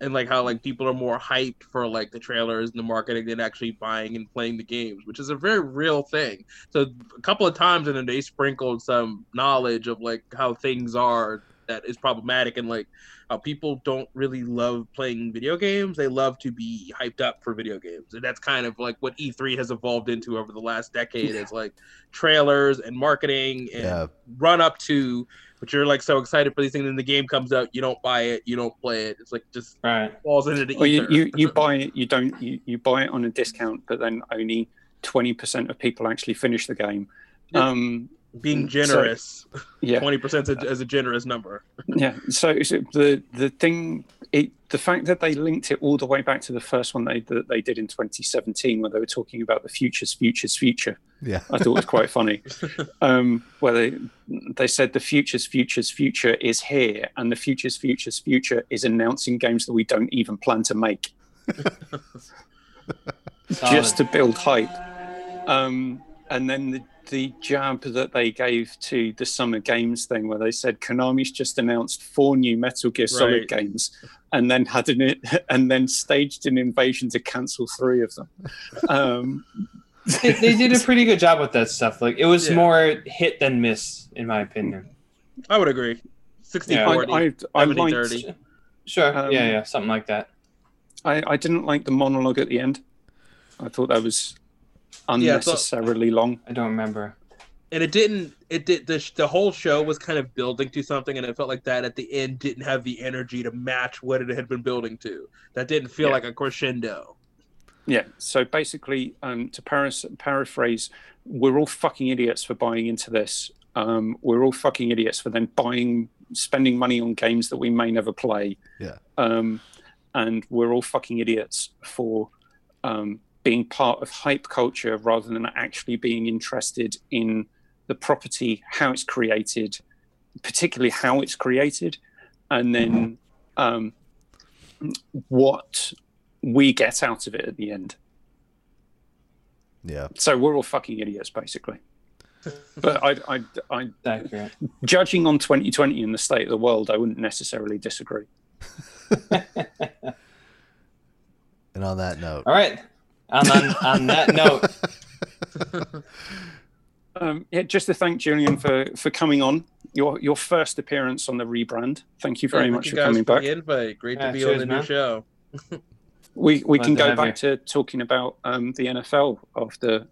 and like how like people are more hyped for like the trailers and the marketing than actually buying and playing the games, which is a very real thing. So a couple of times and then they sprinkled some knowledge of like how things are that is problematic and like how people don't really love playing video games. They love to be hyped up for video games. And that's kind of like what E3 has evolved into over the last decade is like trailers and marketing and Yeah. run up to but you're like so excited for these things and the game comes out, you don't buy it, you don't play it. It's like just right. falls into the Or you, you, you buy it, you don't you, you buy it on a discount, but then only twenty percent of people actually finish the game. Yeah. Um, being so- generous. yeah, Twenty percent is a generous number. yeah. So, so the the thing, it, the fact that they linked it all the way back to the first one they that they did in 2017, where they were talking about the future's future's future, yeah, I thought was quite funny. Um, where they they said the future's future's future is here, and the future's future's future is announcing games that we don't even plan to make just to build hype. Um, and then the, the jab that they gave to the Summer Games thing, where they said Konami's just announced four new Metal Gear Solid Right. games, and then had an and then staged an invasion to cancel three of them. Um, they, they did a pretty good job with that stuff. Like it was Yeah. more hit than miss, in my opinion. I would agree. 60 Yeah. I, 40. I, I 70, liked, 30. Sure. Um, yeah, yeah, something like that. I, I didn't like the monologue at the end. I thought that was Yeah, I unnecessarily long. I don't remember. and it didn't it did the, the whole show was kind of building to something and it felt like that at the end didn't have the energy to match what it had been building to that didn't feel Yeah. like a crescendo Yeah. So basically, um, to paras- paraphrase, we're all fucking idiots for buying into this. Um, we're all fucking idiots for then buying, spending money on games that we may never play. Yeah. Um, and we're all fucking idiots for um, being part of hype culture rather than actually being interested in the property, how it's created, particularly how it's created, and then um, what we get out of it at the end. yeah. So we're all fucking idiots, basically. But I, I, I, Accurate. judging on 2020 and the state of the world, I wouldn't necessarily disagree. And on that note, All right. On, on, on that note, Um, yeah, just to thank Julian for for coming on your your first appearance on the rebrand. Thank you very Thank much you for guys coming for back. the invite great Yeah, to be cheers, on the new show We we Glad can go have back to talking about um, the NFL after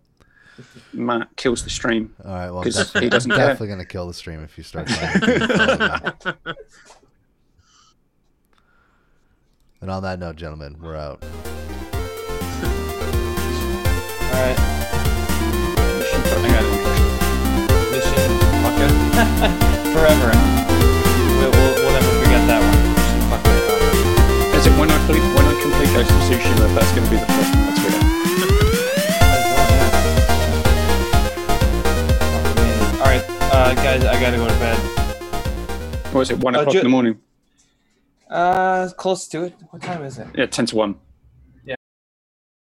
Matt kills the stream. All right, well, I'm 'Cause definitely, he doesn't I'm care. definitely gonna kill the stream if you start. playing. and on that note, gentlemen, we're out. All right. Mission for- hang on. Mission fucking forever. We'll, we'll, we'll never forget that one. Mission fucking forever. Is it when I complete, when I complete Ghost of Tsushima? That's going to be the first one. That's weird. All right, uh, guys, I gotta go to bed. What is it? One Uh, o'clock ju- in the morning. Uh, close to it. What time is it? Yeah, ten to one.